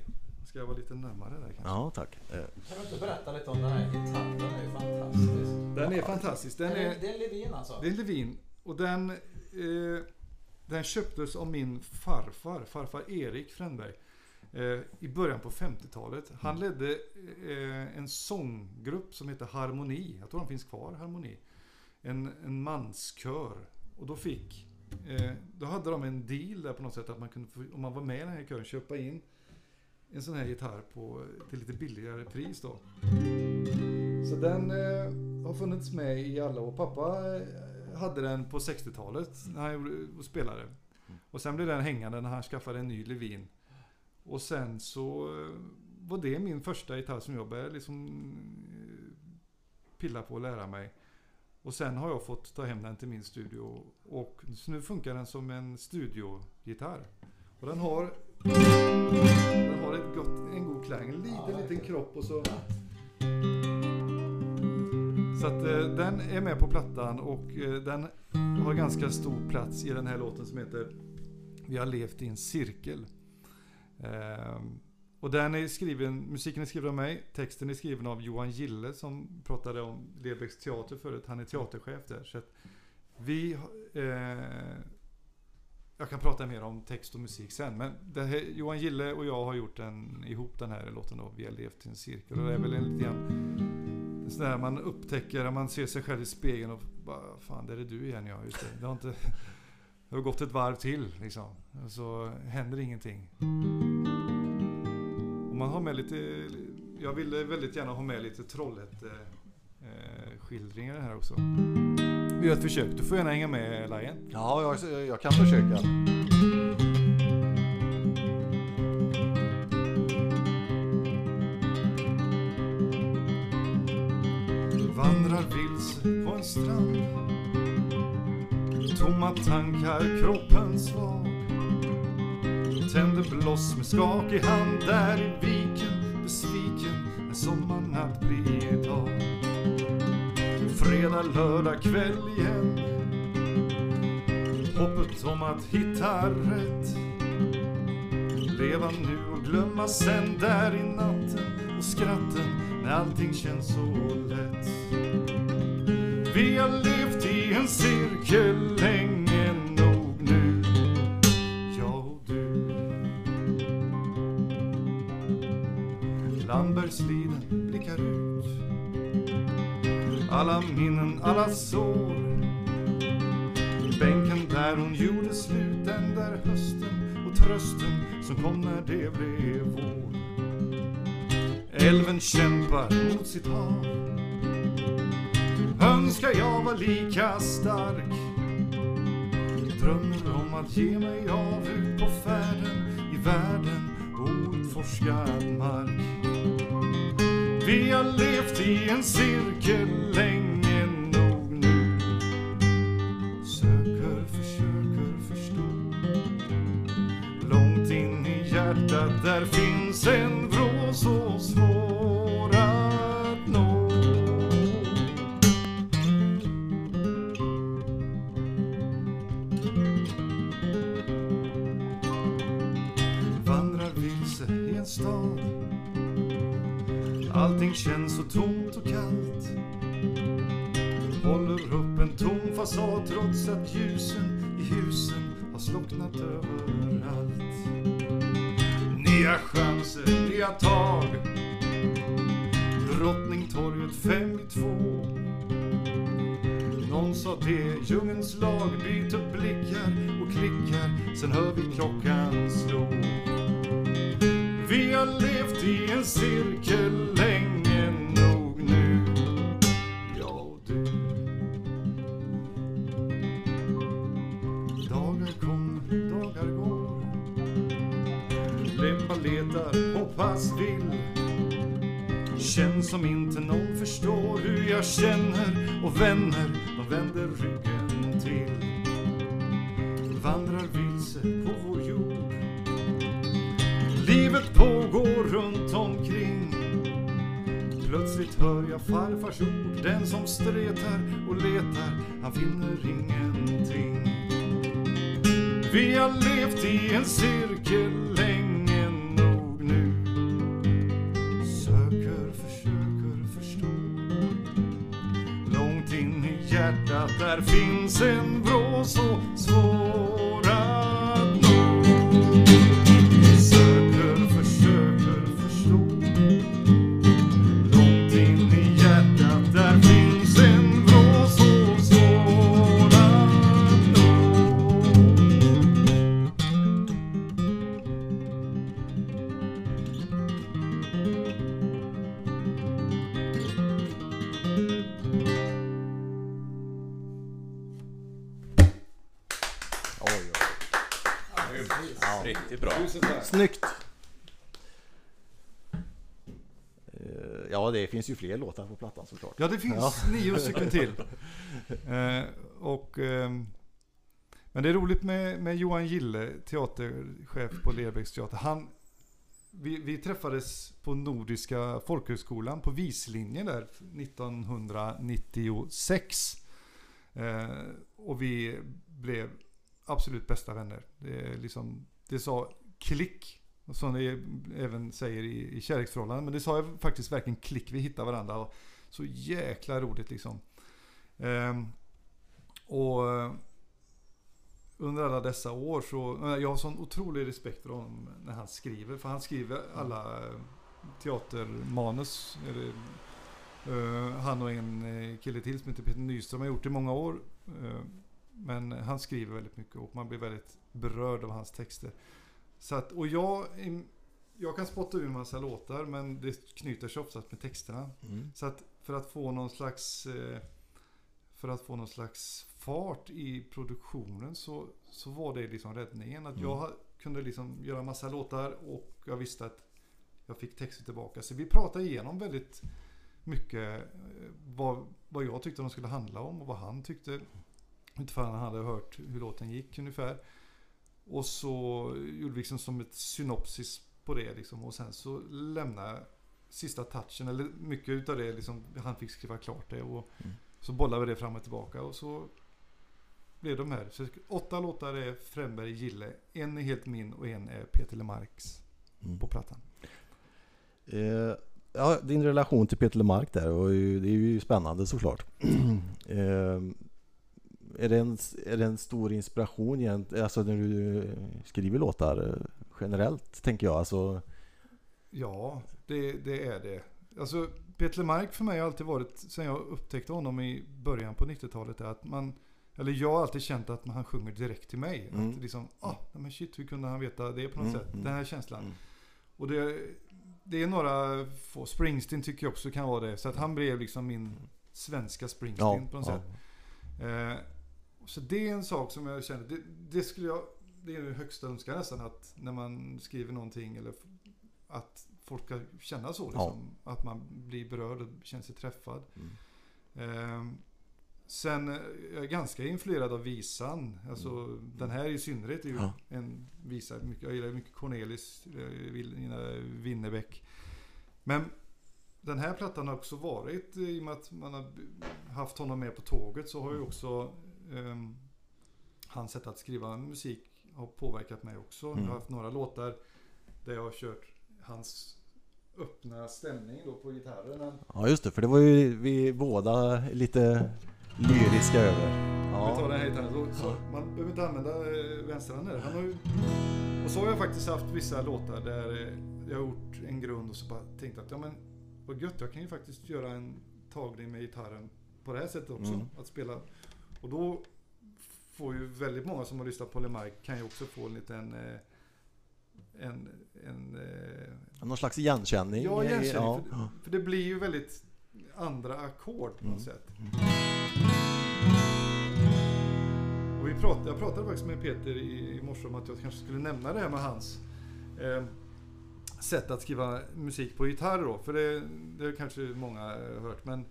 Ska jag vara lite närmare där kanske? Ja, tack. Eh, Kan du inte berätta lite om den här gitarren? Den är ju fantastisk. Den är fantastisk. Den är, det är Levin alltså? det är Levin och den, eh, den köptes av min farfar, farfar Erik Fränberg. Eh, I början på 50-talet. Han ledde eh, en sånggrupp som heter Harmoni. Jag tror de finns kvar, Harmoni. En, en manskör. Och då fick eh, Då hade de en deal där på något sätt att man kunde, om man var med i den här kören, köpa in en sån här gitarr på, till lite billigare pris då. Så den eh, har funnits med i alla år. Pappa eh, hade den på 60-talet när han gjorde, spelade. Och sen blev den hängande när han skaffade en ny Levin. Och sen så eh, var det min första gitarr som jag började liksom eh, pilla på och lära mig. Och sen har jag fått ta hem den till min studio. Och så nu funkar den som en studiogitarr. Och den har, den har ett gott, en god klang. En liten, liten kropp och så... Så att eh, den är med på plattan och eh, den har ganska stor plats i den här låten som heter Vi har levt i en cirkel. Ehm, och den är skriven, musiken är skriven av mig, texten är skriven av Johan Gille som pratade om Lebecks teater förut. Han är teaterchef där. Så att vi, eh, jag kan prata mer om text och musik sen. Men det här, Johan Gille och jag har gjort den, ihop den här låten då. Vi har levt i en cirkel. Och det är väl en lite grann sådär man upptäcker, när man ser sig själv i spegeln och bara, fan där är du igen ja, just det. Det har inte, det har gått ett varv till liksom. Och så händer ingenting. Och man har med lite, jag ville väldigt gärna ha med lite Trollhätte eh, skildringar här också. Vi gör ett försök, du får gärna hänga med Lion. Ja, jag, jag kan försöka. Vandrar vilse på en strand Tomma tankar, kroppen svag Tänder bloss med skakig hand där i viken Besviken när sommarnatt blir dag Fredag, lördag kväll igen Hoppet om att hitta rätt Leva nu och glömma sen där i natten och skratten när allting känns så lätt. Vi har levt i en cirkel länge nog nu, jag och du. Lambertsliden Alla minnen, alla sår. Bänken där hon gjorde slut den där hösten och trösten som kom när det blev vår. Älven kämpar mot sitt hav. Önskar jag var lika stark. Drömmer om att ge mig av ut på färden i världen outforskad mark. Vi har levt i en cirkel länge nog nu. Söker, försöker förstå. Långt in i hjärtat där finns en vrå så svår att nå. Vandrar vilse i en stad. Allting känns så tomt och kallt. Håller upp en tom fasad trots att ljusen i husen har slocknat överallt. Nya chanser, nya tag. Drottningtorget fem i två. Någon sa det, djungelns lag byter blickar och klickar, sen hör vi klockan slå. Vi har levt i en cirkel länge nog nu, jag och du. Dagar kommer, dagar går. Läppar letar, hoppas vill. Känns som inte någon förstår hur jag känner och vänner, de vänder ryggen som stretar och letar, han finner ingenting. Vi har levt i en cirkel finns ju fler låtar på plattan såklart. Ja, det finns Ja. nio stycken till. Eh, och, ehm, men det är roligt med, med Johan Gille, teaterchef på Lerbäcks teater. Han, vi, vi träffades på Nordiska folkhögskolan på vislinjen där 1996. Eh, och vi blev absolut bästa vänner. Det, liksom, det sa klick, som det även säger i, i kärleksförhållanden. Men det sa jag faktiskt verkligen klick, vi hittade varandra. Och så jäkla roligt liksom. Ehm, och eh, under alla dessa år så, eh, jag har sån otrolig respekt för honom när han skriver. För han skriver alla eh, teatermanus. Eller, Uh, han och en kille till som heter Peter Nyström har gjort det i många år. Uh, men han skriver väldigt mycket och man blir väldigt berörd av hans texter. Så att, och jag, jag kan spotta ur en massa låtar men det knyter sig oftast med texterna. Mm. Så att för att få någon slags eh, för att få någon slags fart i produktionen så, så var det liksom räddningen. Att jag ha- kunde liksom göra massa låtar och jag visste att jag fick texter tillbaka. Så vi pratade igenom väldigt mycket eh, vad, vad jag tyckte de skulle handla om och vad han tyckte. Utifrån han hade hört hur låten gick ungefär. Och så gjorde vi liksom som ett synopsis på det liksom. Och sen så lämnade sista touchen, eller mycket utav det liksom, han fick skriva klart det. Och Mm. så bollade vi det fram och tillbaka och så blev de här. Så åtta låtar är Fränberg Gille, en är helt min och en är Peter Lemarks Mm. på plattan. Eh, ja, din relation till Peter Lemark där, och det är ju spännande såklart. eh, är, det en, är det en stor inspiration egent- alltså när du skriver låtar eh, generellt, tänker jag? Alltså, Ja, det, det är det. Alltså, Peter Lemark för mig har alltid varit, sen jag upptäckte honom i början på 90-talet, är att man, eller jag har alltid känt att han sjunger direkt till mig. Mm. Att liksom, ah, men shit, hur kunde han veta det på något Mm, sätt? mm. Den här känslan. Mm. Och det, det är några få, Springsteen tycker jag också kan vara det. Så att han blev liksom min svenska Springsteen ja, på något ja. sätt. Eh, så det är en sak som jag känner, det, det skulle jag, det är den högsta önskan nästan att när man skriver någonting eller att folk ska känna så liksom. Att man blir berörd och känner sig träffad. Mm. Eh, sen jag är ganska influerad av visan. Alltså den här i synnerhet är ju Mm. Ja. en visa. Mycket, jag gillar mycket Cornelis, eh, Winnerbäck. Men den här plattan har också varit, eh, i och med att man har haft honom med på tåget, så har ju också um, hans sätt att skriva musik har påverkat mig också. Mm. Jag har haft några låtar där jag har kört hans öppna stämning då på gitarren. ja, just det, för det var ju vi båda lite lyriska över. Vi tar Ja. den här gitarren. Så, så man behöver inte använda eh, vänsterhanden. Han har ju, och så har jag faktiskt haft vissa låtar där eh, jag har gjort en grund och så bara tänkt att ja men vad gött, jag kan ju faktiskt göra en tagning med gitarren på det här sättet också. Mm. Att spela Och då får ju väldigt många som har lyssnat på LeMarc kan ju också få en liten eh, en, en eh, Någon slags igenkänning. Ja, igenkänning. Ja. För, för det blir ju väldigt andra ackord på något Mm. sätt. Och vi pratade, jag pratade faktiskt med Peter i, i morse om att jag kanske skulle nämna det här med hans eh, sätt att skriva musik på gitarr då. För det, det har kanske många eh, hört. Men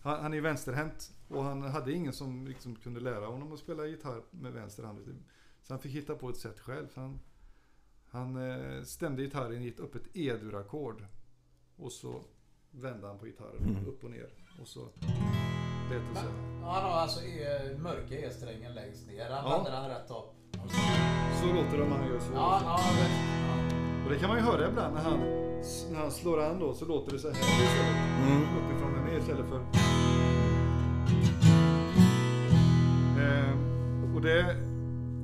han, han är ju vänsterhänt och han hade ingen som liksom kunde lära honom att spela gitarr med vänster hand. Så han fick hitta på ett sätt själv. Han, han eh, stämde gitarren i ett öppet E-dur-ackord. Och så vände han på gitarren Mm. upp och ner. Och så lät det så här. Han har alltså e, mörka E-strängen längst ner. Han Ja. den rätt upp. Så låter det om han gör så. Ja, ja, det- Och det kan man ju höra ibland när han, när han slår an då så låter det så här istället. Mm. Uppifrån och ner istället för... och det,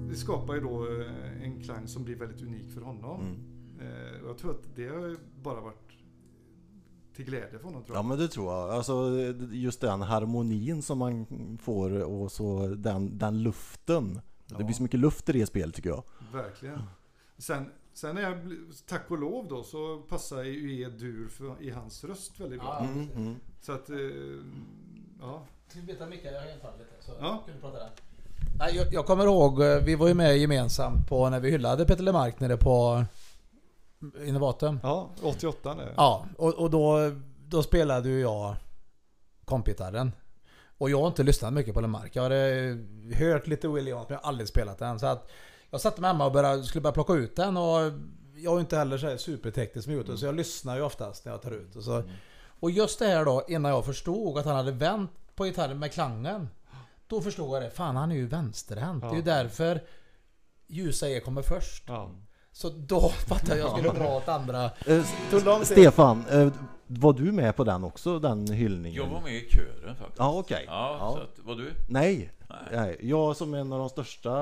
det skapar ju då eh, en klang som blir väldigt unik för honom. Mm. Eh, jag tror att det har ju bara varit till glädje för honom tror Ja jag. men det tror jag. Alltså just den harmonin som man får och så den, den luften. Det Ja. blir så mycket luft i det spelet tycker jag. Verkligen. Sen, sen när jag, tack och lov då, så passar ju E-dur i hans röst väldigt bra. Ja. Mm, mm. Så att, eh, ja. Vi byta mickar? Jag har jämfört lite. Så Ja. kan du prata där. Jag, jag kommer ihåg, eh, vi var ju med gemensamt på när vi hyllade Peter Lemark nere på Innovatum. ja, 88 nu. Ja, och, och då, då spelade ju jag kompgitarren. Och jag har inte lyssnat mycket på Lemark. Jag hade hört lite Willie Jones men jag har aldrig spelat den. Så att jag satte mig hemma och började, skulle börja plocka ut den och jag är inte heller så superteknisk med Youtube så jag lyssnar ju oftast när jag tar ut. Och, så. och just det här då, innan jag förstod att han hade vänt på gitarren med klangen. Då förstod jag det. Fan, han är ju vänsterhänt. Det är ju Ja. därför ljusa E kommer först. Ja. Så då fattade jag att jag skulle dra åt andra. Eh, tid. Stefan, eh, var du med på den också, den hyllningen? Jag var med i kören faktiskt. Ja, okej. Ja, Ja. att, var du? Nej, Nej. jag som är en av de största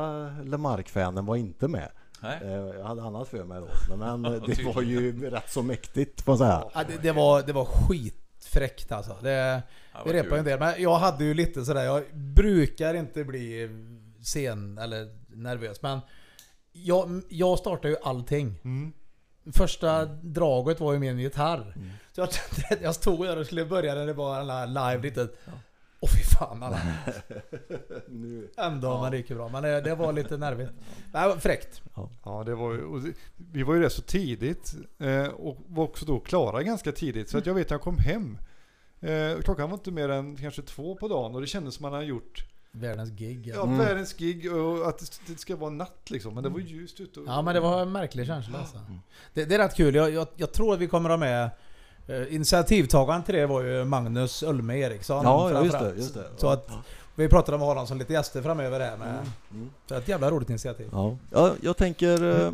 Lemark-fanen var inte med. Nej. Eh, Jag hade annat för mig då. Men, Ja, det var ju rätt så mäktigt får jag säga. Ja, det, det, var, det var skitfräckt alltså. Det, Ja, vi repade en kul. del. Men jag hade ju lite sådär, jag brukar inte bli sen eller nervös. Men jag, jag startar ju allting. Mm. Första draget var ju min gitarr. Så jag, jag stod där och skulle börja när det var den här live riktigt. Åh fy fan alla. Nu. Ändå ja. man det gick ju bra. Men det, det var lite nervigt. Nej, fräckt. Ja, det var ju, vi var ju rätt så tidigt eh, och var också då klara ganska tidigt. Så att jag vet att jag kom hem. Eh, klockan var inte mer än kanske två på dagen och det kändes som man hade gjort Världens gig. ja, Ja. Mm. världens gig och att det- ska vara natt liksom. Men det var ljust ute. och- ja men det var en märklig känsla alltså. Det, det är rätt kul. Jag, jag, jag tror att vi kommer att ha med eh, Initiativtagaren till det var ju Magnus Ölme Eriksson. Ja, just det. Just det. Så att vi pratade om att ha dem som lite gäster framöver här med. Mm, mm. Så ett jävla roligt initiativ. Ja. ja, jag tänker... eh,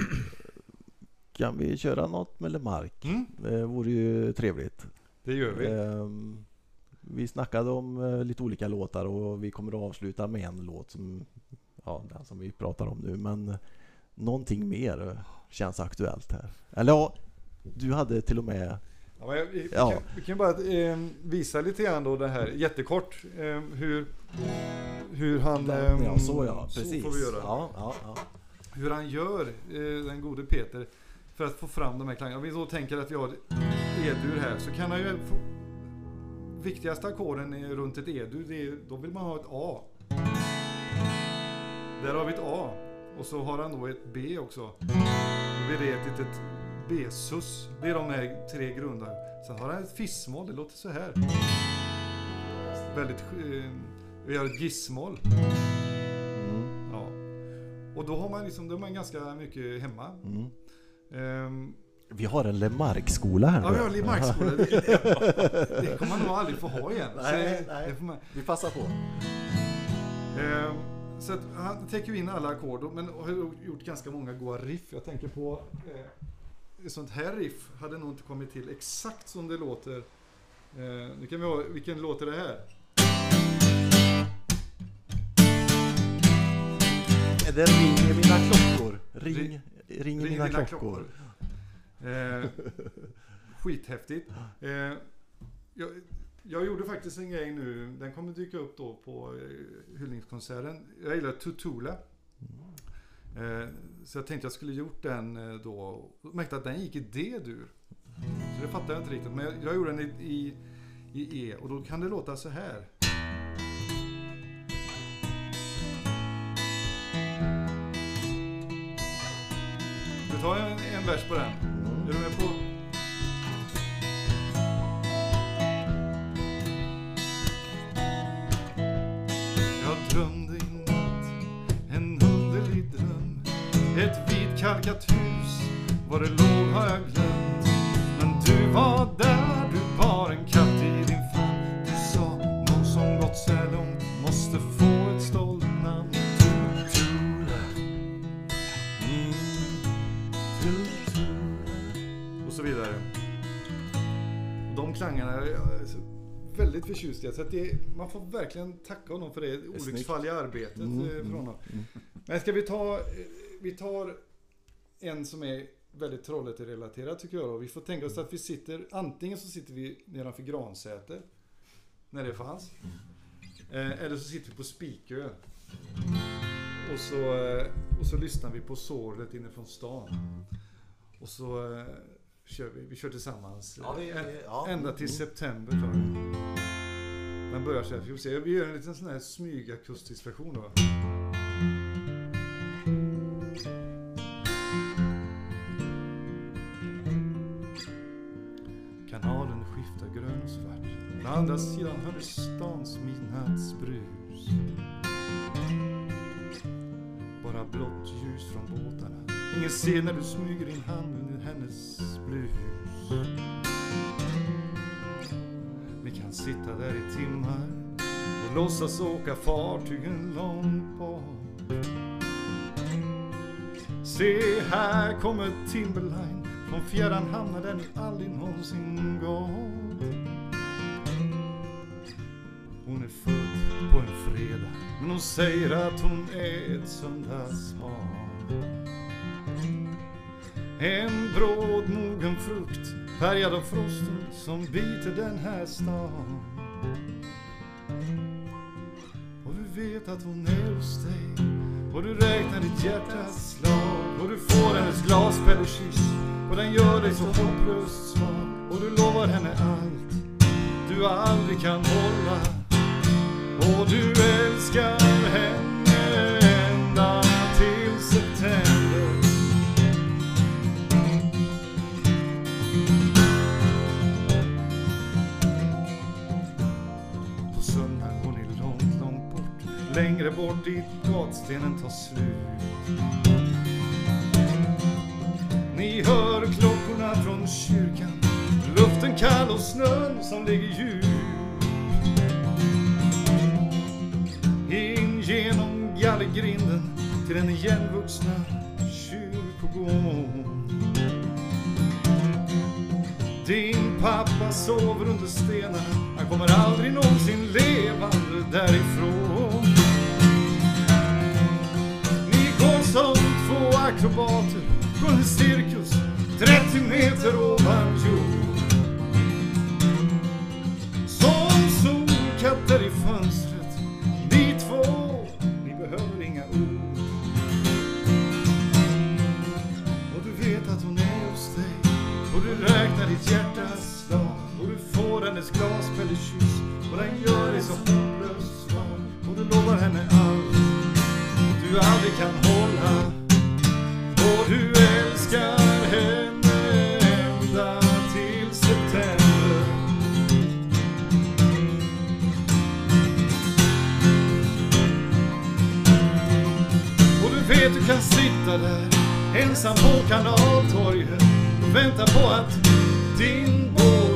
Kan vi köra något med Lemark? Mm, Det vore ju trevligt. det gör vi. Ehm, Vi snackade om eh, lite olika låtar och vi kommer att avsluta med en låt som, ja, den som vi pratar om nu. Men eh, någonting mer eh, känns aktuellt här. Eller ja, du hade till och med... Ja, jag- vi, Ja. kan, vi kan bara eh, visa lite grann då det här jättekort. Eh, hur, hur han... Den, eh, ja, så ja, så precis. får vi göra. Ja, hur han gör, eh, den gode Peter, för att få fram de här klangerna. Om vi då tänker att vi har E-dur här så kan han ju få... Viktigaste ackorden är runt ett E-dur, det är, då vill man ha ett A. Där har vi ett A. Och så har han då ett B också. Då blir det ett litet B-sus. Det är de här tre grunda. Sen har han ett fissmål, det låter så här. Väldigt... Eh, vi har ett gissmål. Mm, Ja. Och då har man liksom, då är man ganska mycket hemma. mm. Ehm, Vi har en Lemark-skola här ja, vi har Limarkskola. Det, det, det kommer man nog aldrig få ha igen. Nej, Så nej. Man, Vi passar på. Ehm, så att han täcker in alla ackord men har gjort ganska många goa riff. Jag tänker på eh, sånt här riff hade nog inte kommit till exakt som det låter. Eh, nu kan vi ha, vilken låt är det här? Är det Ring i mina klockor? Ring, Ring- ring, i Ring mina, dina klockor. Eh, skithäftigt. Eh, jag, jag gjorde faktiskt en grej nu, den kommer dyka upp då på eh, hyllningskonserten. Jag gillar Tutula. Eh, så jag tänkte jag skulle gjort den eh, då. och märkte att den gick i D-dur. Så det fattade jag inte riktigt. Men jag, jag gjorde den i, i, i E och då kan det låta så här. Vi tar en, en vers på den. Är du med på? Ett vitkalkat hus, var det låg har jag glömt Men du var där, du bar en katt i din famn Du sa, någon som gått så långt måste få ett stolt namn Tutula mm. Tutula Och så vidare de klangarna är jag så väldigt förtjust i. Så att det, man får verkligen tacka honom för det. Snyggt. olycksfall i arbetet Mm, eh, mm, för honom. Men ska vi ta, eh, vi tar en som är väldigt Trollhätterelaterad tycker jag. Då. Vi får tänka oss att vi sitter, antingen så sitter vi nedanför Gransäter. När det fanns. Eh, eller så sitter vi på Spikö. Och så, eh, och så lyssnar vi på sorlet inifrån stan. Och så eh, kör vi, vi kör tillsammans. Ja, vi- vi- ja. Ända till Mm. september tar det. Den börjar så här, vi får se. Vi gör en liten sån här smygakustisk version då. Kanalen skiftar grön och svart. På andra sidan hördes stans midnattsbrus. Bara blått ljus från båtarna. Ingen ser när du smyger din hand under hennes blus. Vi kan sitta där i timmar och låtsas åka fartygen långt bort. Se, här kommer Timberline från fjärran hamnar där ni aldrig någonsin gått. Hon är född på en fredag, men hon säger att hon är ett söndagsbarn. En brådmogen frukt färgad av frosten som biter den här stan. Och du vet att hon är hos dig och du räknar ditt hjärtas slag du får hennes glaspellekyss och den gör dig så hopplöst svag och du lovar henne allt du aldrig kan hålla. Och du älskar henne ända till september. På söndag går ni långt, långt bort. Längre bort dit gatstenen tar slut. Ni hör klockorna från kyrkan Luften kall och snön som ligger djup. In genom gallergrinden till den igenvuxna kyrkogården din pappa sover under stenarna Han kommer aldrig någonsin levande därifrån. Ni går som två akrobater cirkus 30 meter ovan jord. Som solkatter i fönstret Ni två, ni behöver inga ord. Och du vet att hon är hos dig Och du räknar ditt hjärtas slag. Och du får hennes glaspellekyss Och den gör dig så hopplöst svag Och du lovar henne allt Du aldrig kan hålla. Och du älskar henne ända till september. Och du vet du kan sitta där ensam på kanaltorget och vänta på att din båt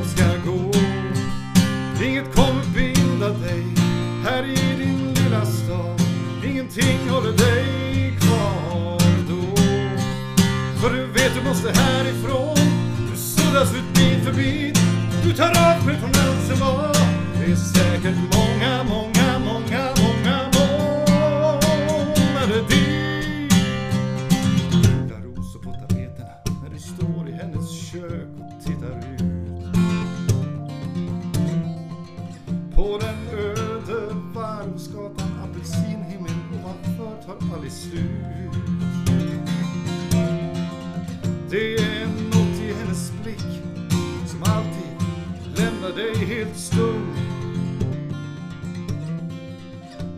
måste härifrån. Du suddas ut bit för bit Du tar allt av preferensen var Det är säkert många, många, många, många månader dit Gula rosor på tapeterna när du står i hennes kök och tittar ut. På den öde varvsgatan apelsinhimlen ovanför tar Alice slut. Det är något i hennes blick som alltid lämnar dig helt stum.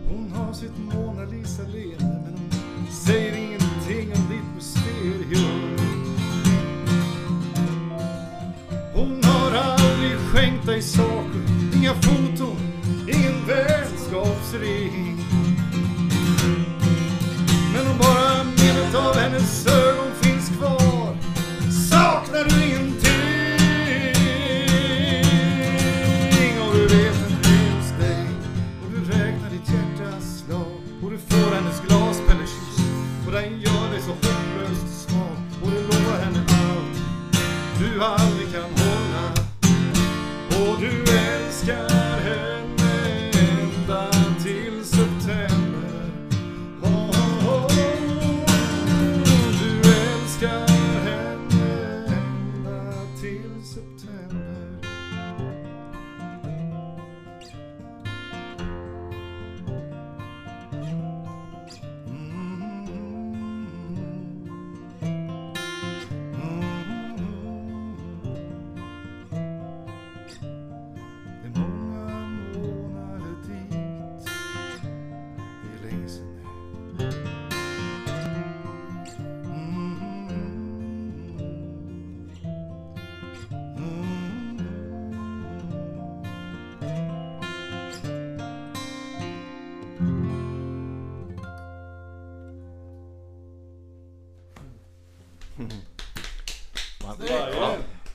Hon har sitt Mona Lisa-leende men hon säger ingenting om ditt mysterium. Hon har aldrig skänkt dig saker, inga foton, ingen vänskapsring. Men om bara minnet av hennes ögon saknar du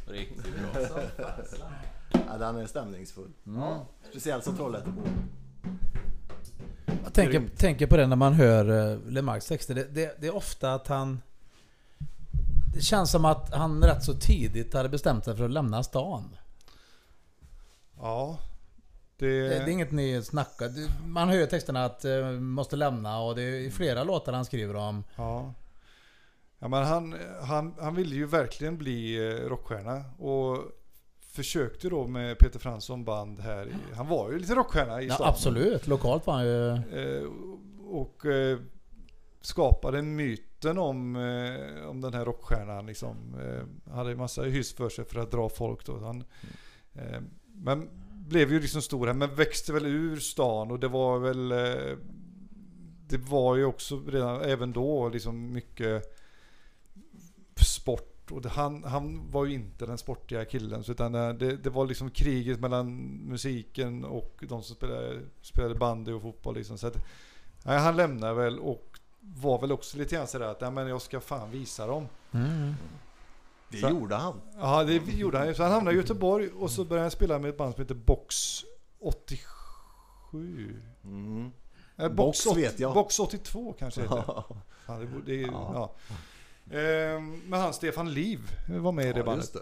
riktigt bra. ja, den är stämningsfull. Speciellt som Trollhättebo. Jag tänker, tänker på det när man hör eh, Lemarks texter. Det, det, det är ofta att han... Det känns som att han rätt så tidigt hade bestämt sig för att lämna stan. Ja Det, det är inget ni snackar... Man hör texterna att eh, måste lämna och det är flera låtar han skriver om. Ja. Ja, men han, han, han ville ju verkligen bli eh, rockstjärna och försökte då med Peter Fransson band här. I, han var ju lite rockstjärna i Ja, stan. absolut, lokalt var han ju... Eh, och eh, skapade myten om, om den här rockstjärnan. Liksom. Eh, hade en massa hyss för sig för att dra folk då. Han, men blev ju liksom stor här, men växte väl ur stan och det var väl det var ju också redan även då liksom mycket sport och det, han, han var ju inte den sportiga killen så utan det, det var liksom kriget mellan musiken och de som spelade, spelade bandy och fotboll liksom. Så att, nej, han lämnade väl och var väl också lite grann sådär att nej, men jag ska fan visa dem. Mm. Det Så- gjorde han. Ja, det gjorde han. Så han hamnade i Göteborg och så började han spela med ett band som heter Box 87. Mm. Eh, Box 80 vet jag. Box 82 kanske det heter. Fan, det, det, Ja. ja. Ehm, Men han Stefan Liv var med i det Ja, bandet. det.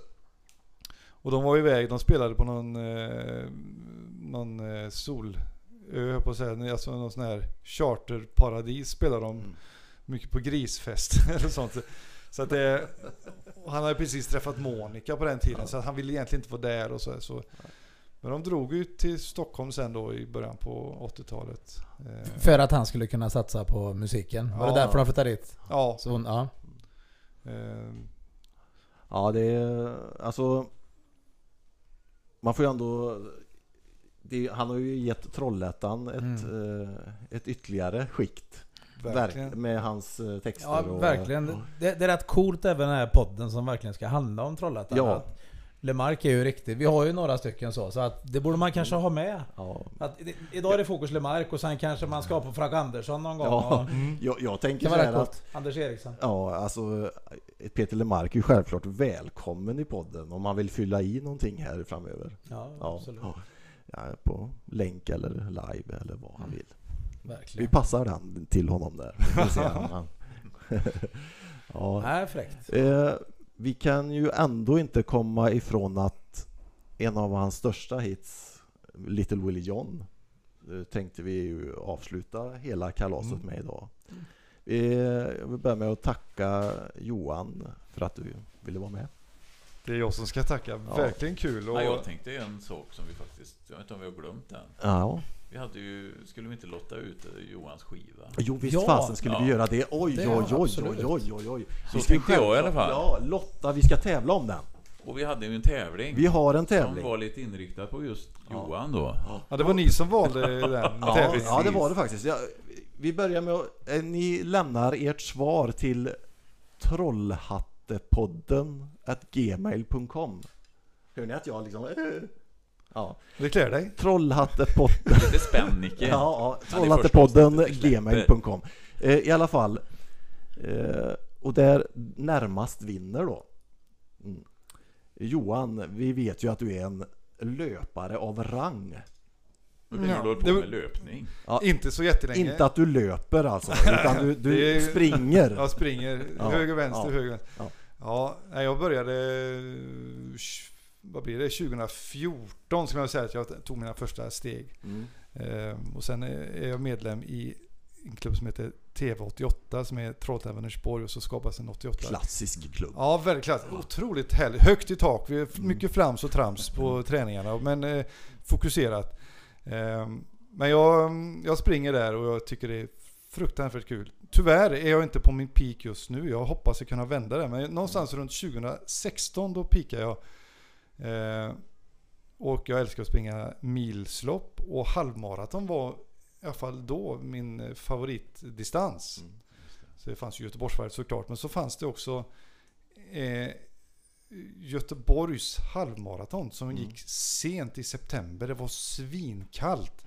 Och de var iväg, de spelade på någon, eh, någon eh, solö, på att säga, alltså någon sån här charterparadis spelade de Mm. mycket på grisfest eller sånt. Så att det, och han hade precis träffat Monica på den tiden så att han ville egentligen inte vara där och så. så. Men de drog ut till Stockholm sen då i början på 80-talet. Eh, För att han skulle kunna satsa på musiken. Var det Ja. därför de flyttade dit? ja. Så hon, ja. Eh, Ja, det är alltså... Man får ju ändå... Det, han har ju gett Trollhättan ett, eh, ett ytterligare skikt. verkligen. Verk, med hans eh, texter. Ja, och, verkligen. Det, det är rätt coolt även den här podden som verkligen ska handla om Trollhättan. Ja. Att Lemark är ju riktig. Vi har ju några stycken så, så att det borde man kanske ha med. Ja, Att, i- idag är det fokus Lemark och sen kanske man ska på Frank Andersson någon gång. ja, Och, jag, jag det tänker så här att. Anders Eriksson. Ja, alltså Peter Lemark är ju självklart välkommen i podden om man vill fylla i någonting här framöver. Ja, Ja, absolut. ja. Ja, på länk eller live eller vad han vill. Vi Verkligen. passar den till honom där. Vi han- ja. Nej, fräckt. Eh, vi kan ju ändå inte komma ifrån att en av hans största hits, Little Willie John, eh, tänkte vi ju avsluta hela kalaset Mm. med idag. Jag vill börja med att tacka Johan för att du ville vara med. Det är jag som ska tacka. Verkligen kul. Och, Ja, jag tänkte en sak som vi faktiskt, jag vet inte om vi har glömt den. Ja. Vi hade ju, skulle vi inte lotta ut Johans skiva? Jo visst Ja. fasen skulle vi Ja. göra det. Oj, Det oj, oj, oj, oj, oj, oj. Så Vi tänkte jag i alla fall. Ja, Lotta, vi ska tävla om den. Och vi hade ju en tävling. Vi har en Som tävling. var lite inriktad på just Ja. Johan då. ja, det var ni som valde den tävlingen. ja, det var det faktiskt. Ja, vi börjar med att eh, ni lämnar ert svar till trollhattepodden at gmail.com. Hör ni att jag liksom... Ja. Det klär dig. Trollhattepodden... Lite spännike. Ja, ja. Trollhattepodden gmail.com. Eh, I alla fall. Eh, och där närmast vinner då. Mm. Johan, vi vet ju att du är en löpare av rang. Vi Ja, håller på med löpning. Ja, Inte så jättelänge. Inte att du löper alltså, utan du, du är- springer. Jag springer Ja, höger, vänster, ja, höger, vänster. ja. Ja, nej, jag började... Vad blir det? 2014 skulle jag säga att jag tog mina första steg. Mm. Eh, och sen är är jag medlem i en klubb som heter TV88 som är Trollhättan Vänersborg och så skapas en 88. Klassisk klubb. Ja, väldigt klass. Otroligt härligt. Högt i tak. Vi har Mm. mycket flams och trams på träningarna. Men eh, fokuserat. Eh, men jag, jag springer där och jag tycker det är fruktansvärt kul. Tyvärr är jag inte på min peak just nu. Jag hoppas att kunna vända det. Men någonstans runt 2016 då pikar jag. Eh, och jag älskar att springa milslopp. Och halvmaraton var i alla fall då min favoritdistans. Mm. Så det fanns ju Göteborgsvarvet såklart. Men så fanns det också eh, Göteborgs halvmaraton som Mm. gick sent i september. Det var svinkallt.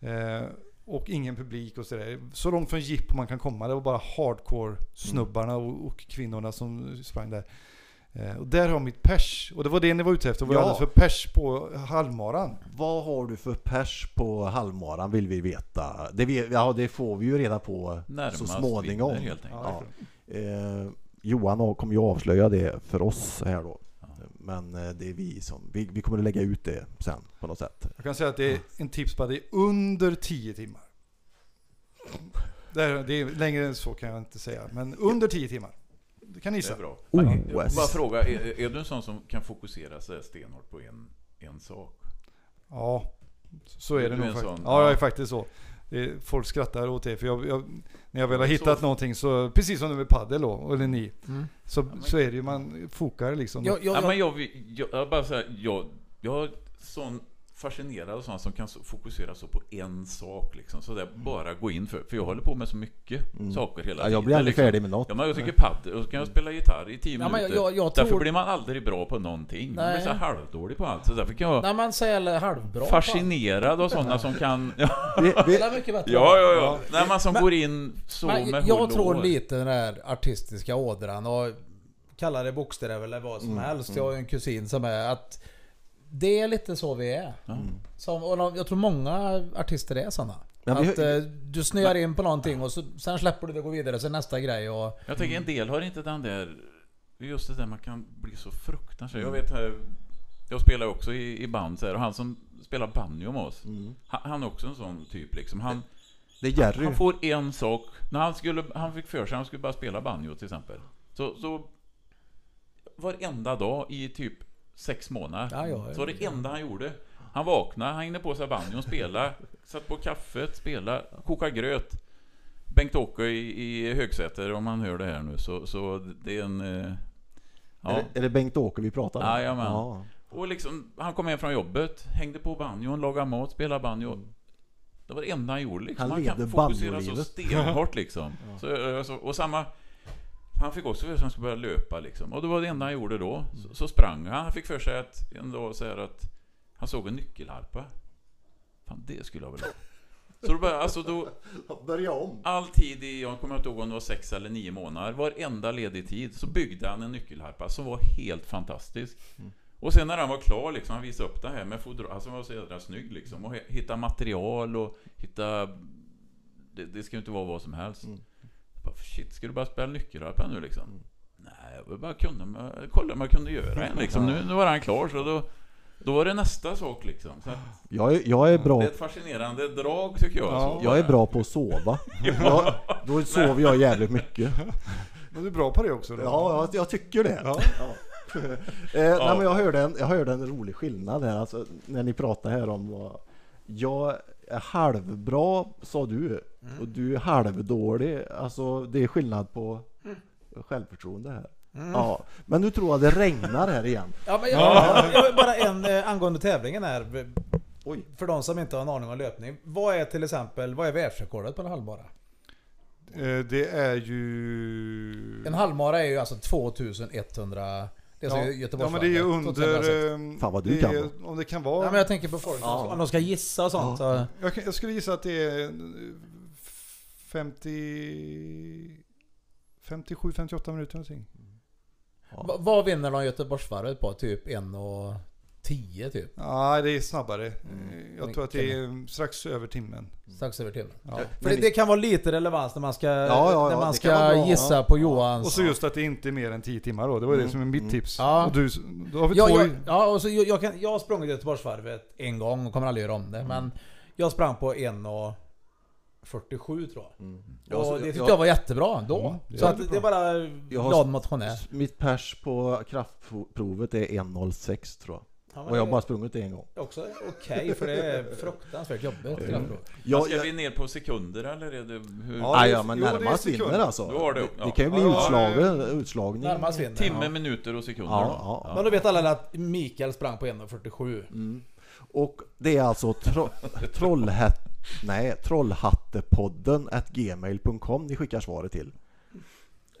Eh, och ingen publik och sådär. Så långt från jippo man kan komma. Det var bara hardcore snubbarna och, och kvinnorna som sprang där. Eh, och där har mitt pers. Och det var det ni var ute efter. Vad Ja. jag hade för pers på halvmaran. Vad har du för pers på halvmaran vill vi veta. Det, vet, ja, det får vi ju reda på Närmast så småningom. vinner, helt enkelt. Ja. Eh, Johan kommer ju avslöja det för oss här då. Men eh, det är vi som, vi, vi kommer att lägga ut det sen på något sätt. Jag kan säga att det är en tips på att det är under 10 timmar. Det är, det är längre än så kan jag inte säga. Men under 10 timmar. Det kan ni Det är gissa. bra. OS. Bara fråga, är, är du en sån som kan fokusera sig stenhårt på en, en sak? Ja, så är det Du är nog en faktiskt. sån, Ja, jag är ja. faktiskt så. Det är, folk skrattar åt det. För jag, jag, när jag väl har Så- hittat någonting så, precis som nu med paddel då, eller ni. Mm. Så, men- så är det ju, man fokar liksom. Jag, jag, Ja, men jag, jag, jag, jag bara säga, jag, jag är sån fascinerad av sådana som kan fokusera så på en sak liksom. Så där bara gå in för. För jag håller på med så mycket Mm. saker hela Ja, tiden. jag blir aldrig liksom. färdig med något. Ja, men jag tycker padel, och så kan jag spela gitarr i tio Ja, men minuter. jag- jag Därför tror- blir man aldrig bra på någonting. Man Nej. blir så här halvdålig på allt. Så därför kan jag när man säger halvbra. fascinerad av sådana som kan... Ja, Vi, vi, Det är mycket bättre. ja, ja. ja. Nej, man som Men- går in så Men med jag tror lite den där artistiska ådran och kalla det bokstäver eller vad som Mm, helst. Jag har ju en kusin som är att det är lite så vi är. Ja. Som, och jag tror många artister är sådana. Men vi- att eh, du snöar in på någonting och så, sen släpper du det och går vidare till nästa grej. Och, Jag tänker en del har inte den där... Just det där man kan bli så fruktansvärd. Jag Mm. vet här... Jag spelar också i, i band så här, och han som spelar banjo med oss. mm. Han, han är också en sån typ liksom. Han, Det är Jerry. han får en sak. När han, skulle, han fick för sig att han skulle bara spela banjo till exempel. Så, så varenda dag i typ sex månader. Ja, ja, ja. så var det enda han gjorde. Han vaknade, han hängde på sig banjon, spela, satt på kaffet, spela, koka gröt. Bengt-Åke i, i Högsäter, om han hör det här nu, så, så det är en... eh, Ja. Är, det, är det Bengt-Åke vi pratar om? Jajamän. Ja. Och liksom, han kom hem från jobbet, hängde på banjon, lagade mat, spelade banjo. Det var det enda han gjorde liksom. Han kan levde fokusera så stenhårt liksom. så, eh, så, och samma... Han fick också för sig att han skulle börja löpa liksom. Och det var det enda han gjorde då. Så, så sprang han. Han fick för sig att en dag så att han såg en nyckelharpa. Fan, det skulle jag vilja ha. Så då började, alltså då, Börja om. all tid i, jag kommer inte ihåg om det var sex eller nio månader, varenda ledig tid så byggde han en nyckelharpa som var helt fantastisk. Mm. Och sen när han var klar liksom, han visade upp det här med fodral, alltså han var så jädra snygg liksom. Och hitta material och hitta... Det, det ska ju inte vara vad som helst. Mm. Bara, shit, ska du bara spela nyckelharpa nu liksom? Mm. Nej, jag vill bara kunna, kolla om jag kunde göra en liksom. Nu, nu var han klar så då... Då var det nästa sak liksom. Så att, Jag är, jag är bra det är ett fascinerande drag tycker jag. Ja. Jag är bra på att sova. Jag, då sover jag jävligt mycket. Men du är bra på det också? Då. Ja, jag, jag tycker det. Ja. nej, men jag, hörde en, jag hörde en rolig skillnad här, alltså, när ni pratade här om vad jag är halvbra, sa du, och du är halvdålig. Alltså det är skillnad på självförtroende här. Ja, men nu tror jag det regnar här igen. Ja, men jag, jag, jag bara en eh, angående tävlingen här. Oj. För de som inte har en aning om löpning. Vad är till exempel, vad är världsrekordet på en halvmara? Eh, Det är ju... En halvmara är ju alltså 2100... Det är Ja, alltså ja men det är 2106. under... ehm, Fan, vad du det kan är. Om det kan Ja, vara... men jag tänker på folk, Ja. om de ska gissa och sånt. Så, Jag, jag skulle gissa att det är eh, 50... 57-58 minuter någonting. Va- Vad vinner de Göteborgsvarvet på? Typ 1 och 10 typ? Ja, det är snabbare. Mm. Jag tror att det är strax över timmen. Strax över timmen. Ja. För det, det kan vara lite relevans när man ska, ja, ja, när man det ska gissa Ja. på Johans... Och så just att det inte är mer än 10 timmar då. Det var det Mm, som är mitt mm. tips. Ja. Och du, då har vi Ja, två... jag, ja, och så jag, jag, kan, jag har sprungit Göteborgsvarvet en gång och kommer aldrig göra om det. Men jag sprang på 1 och 47 tror jag. Mm. Och Jag- det tyckte jag- jag var jättebra då. Mm, det så är att det är bara glad motionär. Mitt pers på kraftprovet är 1.06 tror jag. Ja, Och jag har bara sprungit det en gång. också okej för det är fruktansvärt jobbigt. Mm. ska jag, vi ner på sekunder eller är det hur? Ja, ja, men jo, närmast vinner alltså. Du har det, ja. det kan ju bli Ja, ja, utslagen, utslagning. Närmast vinner. Timme, Ja. minuter och sekunder Ja, ja, ja. Men då vet alla att Mikael sprang på 1.47. Mm. Och det är alltså tro, nej, trollhattepodden at gmail.com ni skickar svaret till.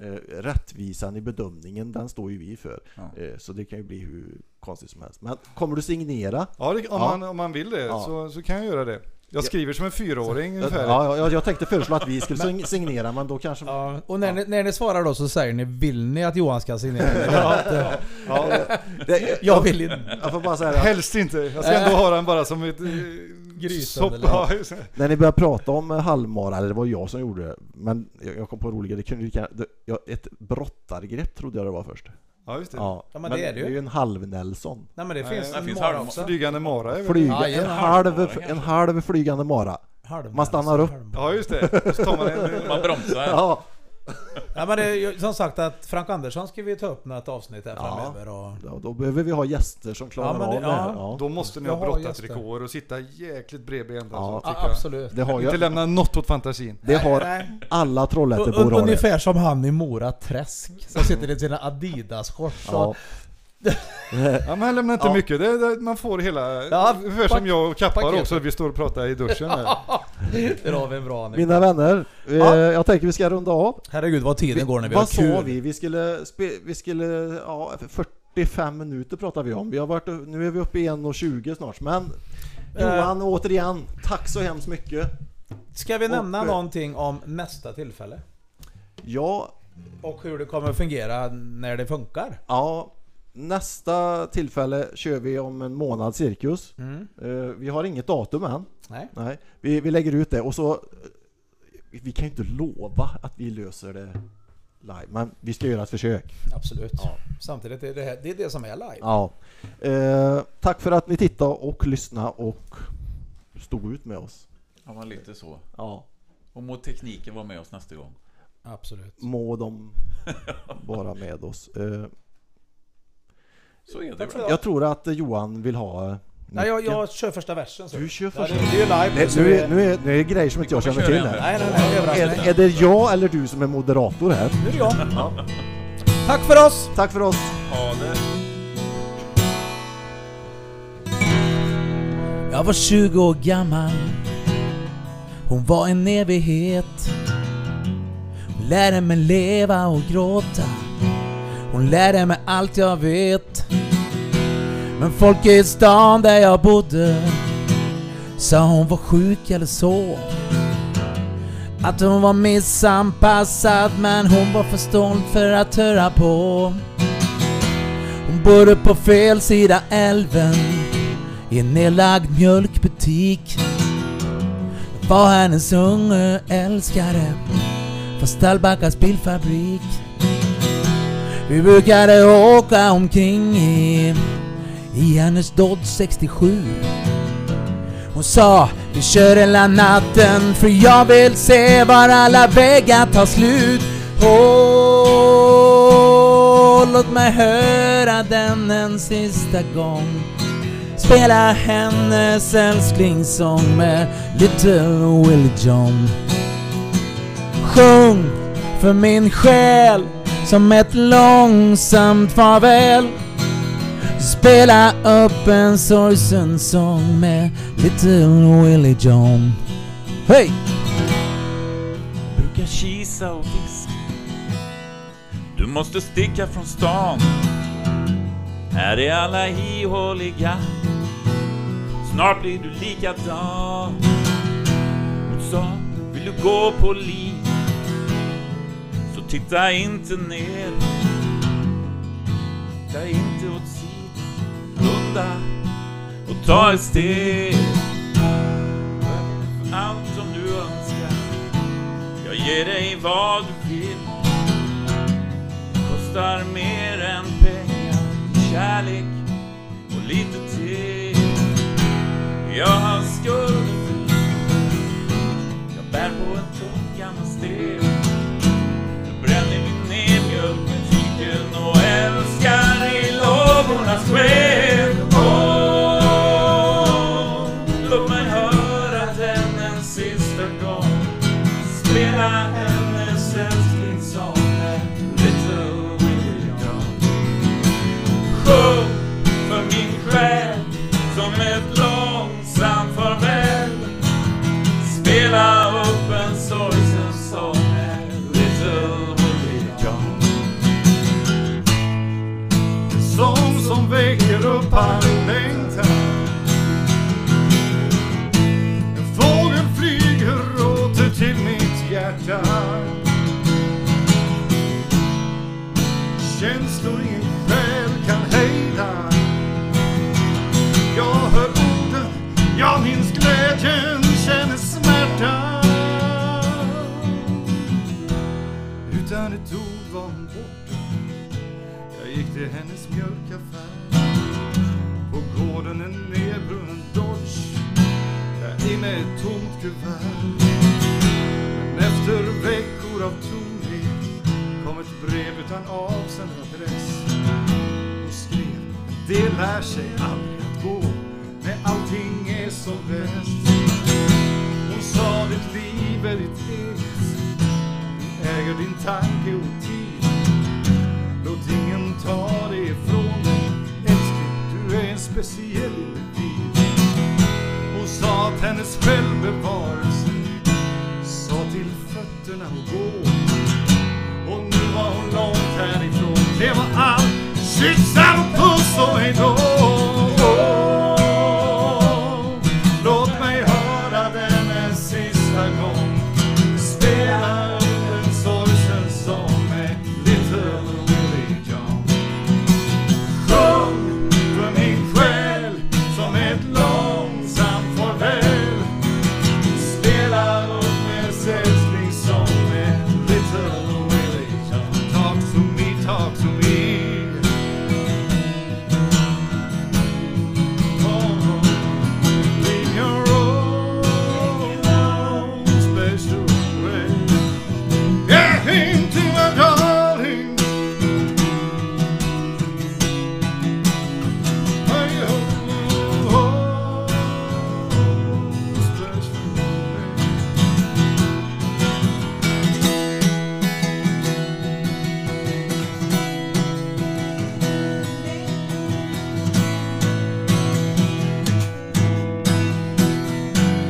Eh, rättvisan i bedömningen, den står ju vi för. Ja. Eh, så det kan ju bli hur konstigt som helst. Men kommer du signera? Ja, det, om, Ja. Man, om man vill det Ja. så, så kan jag göra det. Jag skriver som en fyraåring Ja, ungefär. ja, jag, jag tänkte föreslå att vi skulle sign- signera, men då kanske... Ja, och när, ni, när ni svarar då så säger ni Vill ni att Johan ska signera? ja. Ja, det, Jag vill inte. jag får bara säga det. Helst inte. Jag ska ändå ha den bara som ett... eh, Gryt sopp- eller- ja. När ni började prata om eh, halvmara, eller det var jag som gjorde det, men jag jag kom på roligare, det kunde det, jag, ett brottargrepp trodde jag det var först. Ja, just det. Ja, Ja, men det är det ju. det är ju en halv-Nelson. Nej men det Nej, finns det en finns mara halv- också. Flygande mara är väl... Flyga, Ja, en, en halv, en kanske. halv flygande mara. Halv- Man stannar upp. halv- Ja, just det. Så tar man en... Man bromsar. Ja, Ja, men det är ju som sagt att Frank Andersson ska vi ta upp något avsnitt här Ja. framöver. Och... då, då behöver vi ha gäster som klarar Ja, det- av det här. ja. Ja. Då måste ni Jag ha brottat rekord och sitta jäkligt ända. Ja. så Ja, absolut. Det har Inte lämna något åt fantasin. det har Nej. alla Trollhättebor. Ungefär som han i Mora Träsk som sitter i sina Adidas-shorts. Ja. Ja, men han lämnar inte Ja. mycket. Det, det, man får hela... Ja, ungefär som jag och Kappar också. Vi står och pratar i duschen här. Där har vi en bra anekdot. Mina vänner, eh, Ja. jag tänker vi ska runda av. Herregud vad tiden går när vi har Vad sa kul. vi? Vi skulle, spe, vi skulle, ja 45 minuter pratar vi om. Vi har varit, nu är vi uppe i 1.20 snart. Men Johan, återigen, tack så hemskt mycket. Ska vi Och, nämna eh, någonting om nästa tillfälle? Ja, Och hur det kommer att fungera när det funkar? ja, nästa tillfälle kör vi om en månad cirkus. Mm. Eh, vi har inget datum än. Nej. Nej, vi, vi lägger ut det och så... eh, Vi kan ju inte lova att vi löser det live, men vi ska göra ett försök. Absolut. Samtidigt är det här, det är det som är live. Ja. Eh, tack för att ni tittade och lyssnade och stod ut med oss. Ja, men lite så. Ja. Och må tekniken vara med oss nästa gång. Absolut. Må de vara med oss. Eh, Så är det väl. jag tror att Johan vill ha... eh, Nej, jag, jag kör första versen så. Du kör Ja, första. det, det är live Nej, nu, är, nu, är, nu är det grejer som inte jag känner till här. Nej, nej, nej. Överraskning. Är, är det jag eller du som är moderator här? Nu är det jag. Tack för oss! Tack för oss! Ha det. Jag var 20 år gammal Hon var en evighet Hon lärde mig leva och gråta Hon lärde mig allt jag vet men folk i stan där jag bodde Sa hon var sjuk eller så. Att hon var missanpassad men hon var för stolt för att höra på. Hon bodde på fel sida älven i en nedlagd mjölkbutik. Jag var hennes unge älskare från Stallbackas bilfabrik. Vi brukade åka omkring i, i hennes Dodge 67 Hon sa vi kör hela natten för jag vill se var alla vägar tar slut. Åh, låt mig höra den en sista gång. Spela hennes älsklingssång med Little Willie John. Sjung för min själ som ett långsamt farväl. Spela upp en sorgsen sång med Little Willie John Hej! brukar kisa och viska Du måste sticka från stan. Här är alla ihåliga. Snart blir du likadan. Hon sa, vill du gå på liv? Så titta inte ner. Titta inte åt sidan Blunda och ta ett steg. För allt som du önskar jag ger dig vad du vill. Kostar mer än pengar Kärlek och lite till. Jag har skulder Jag bär på en tung gammal sten I swear.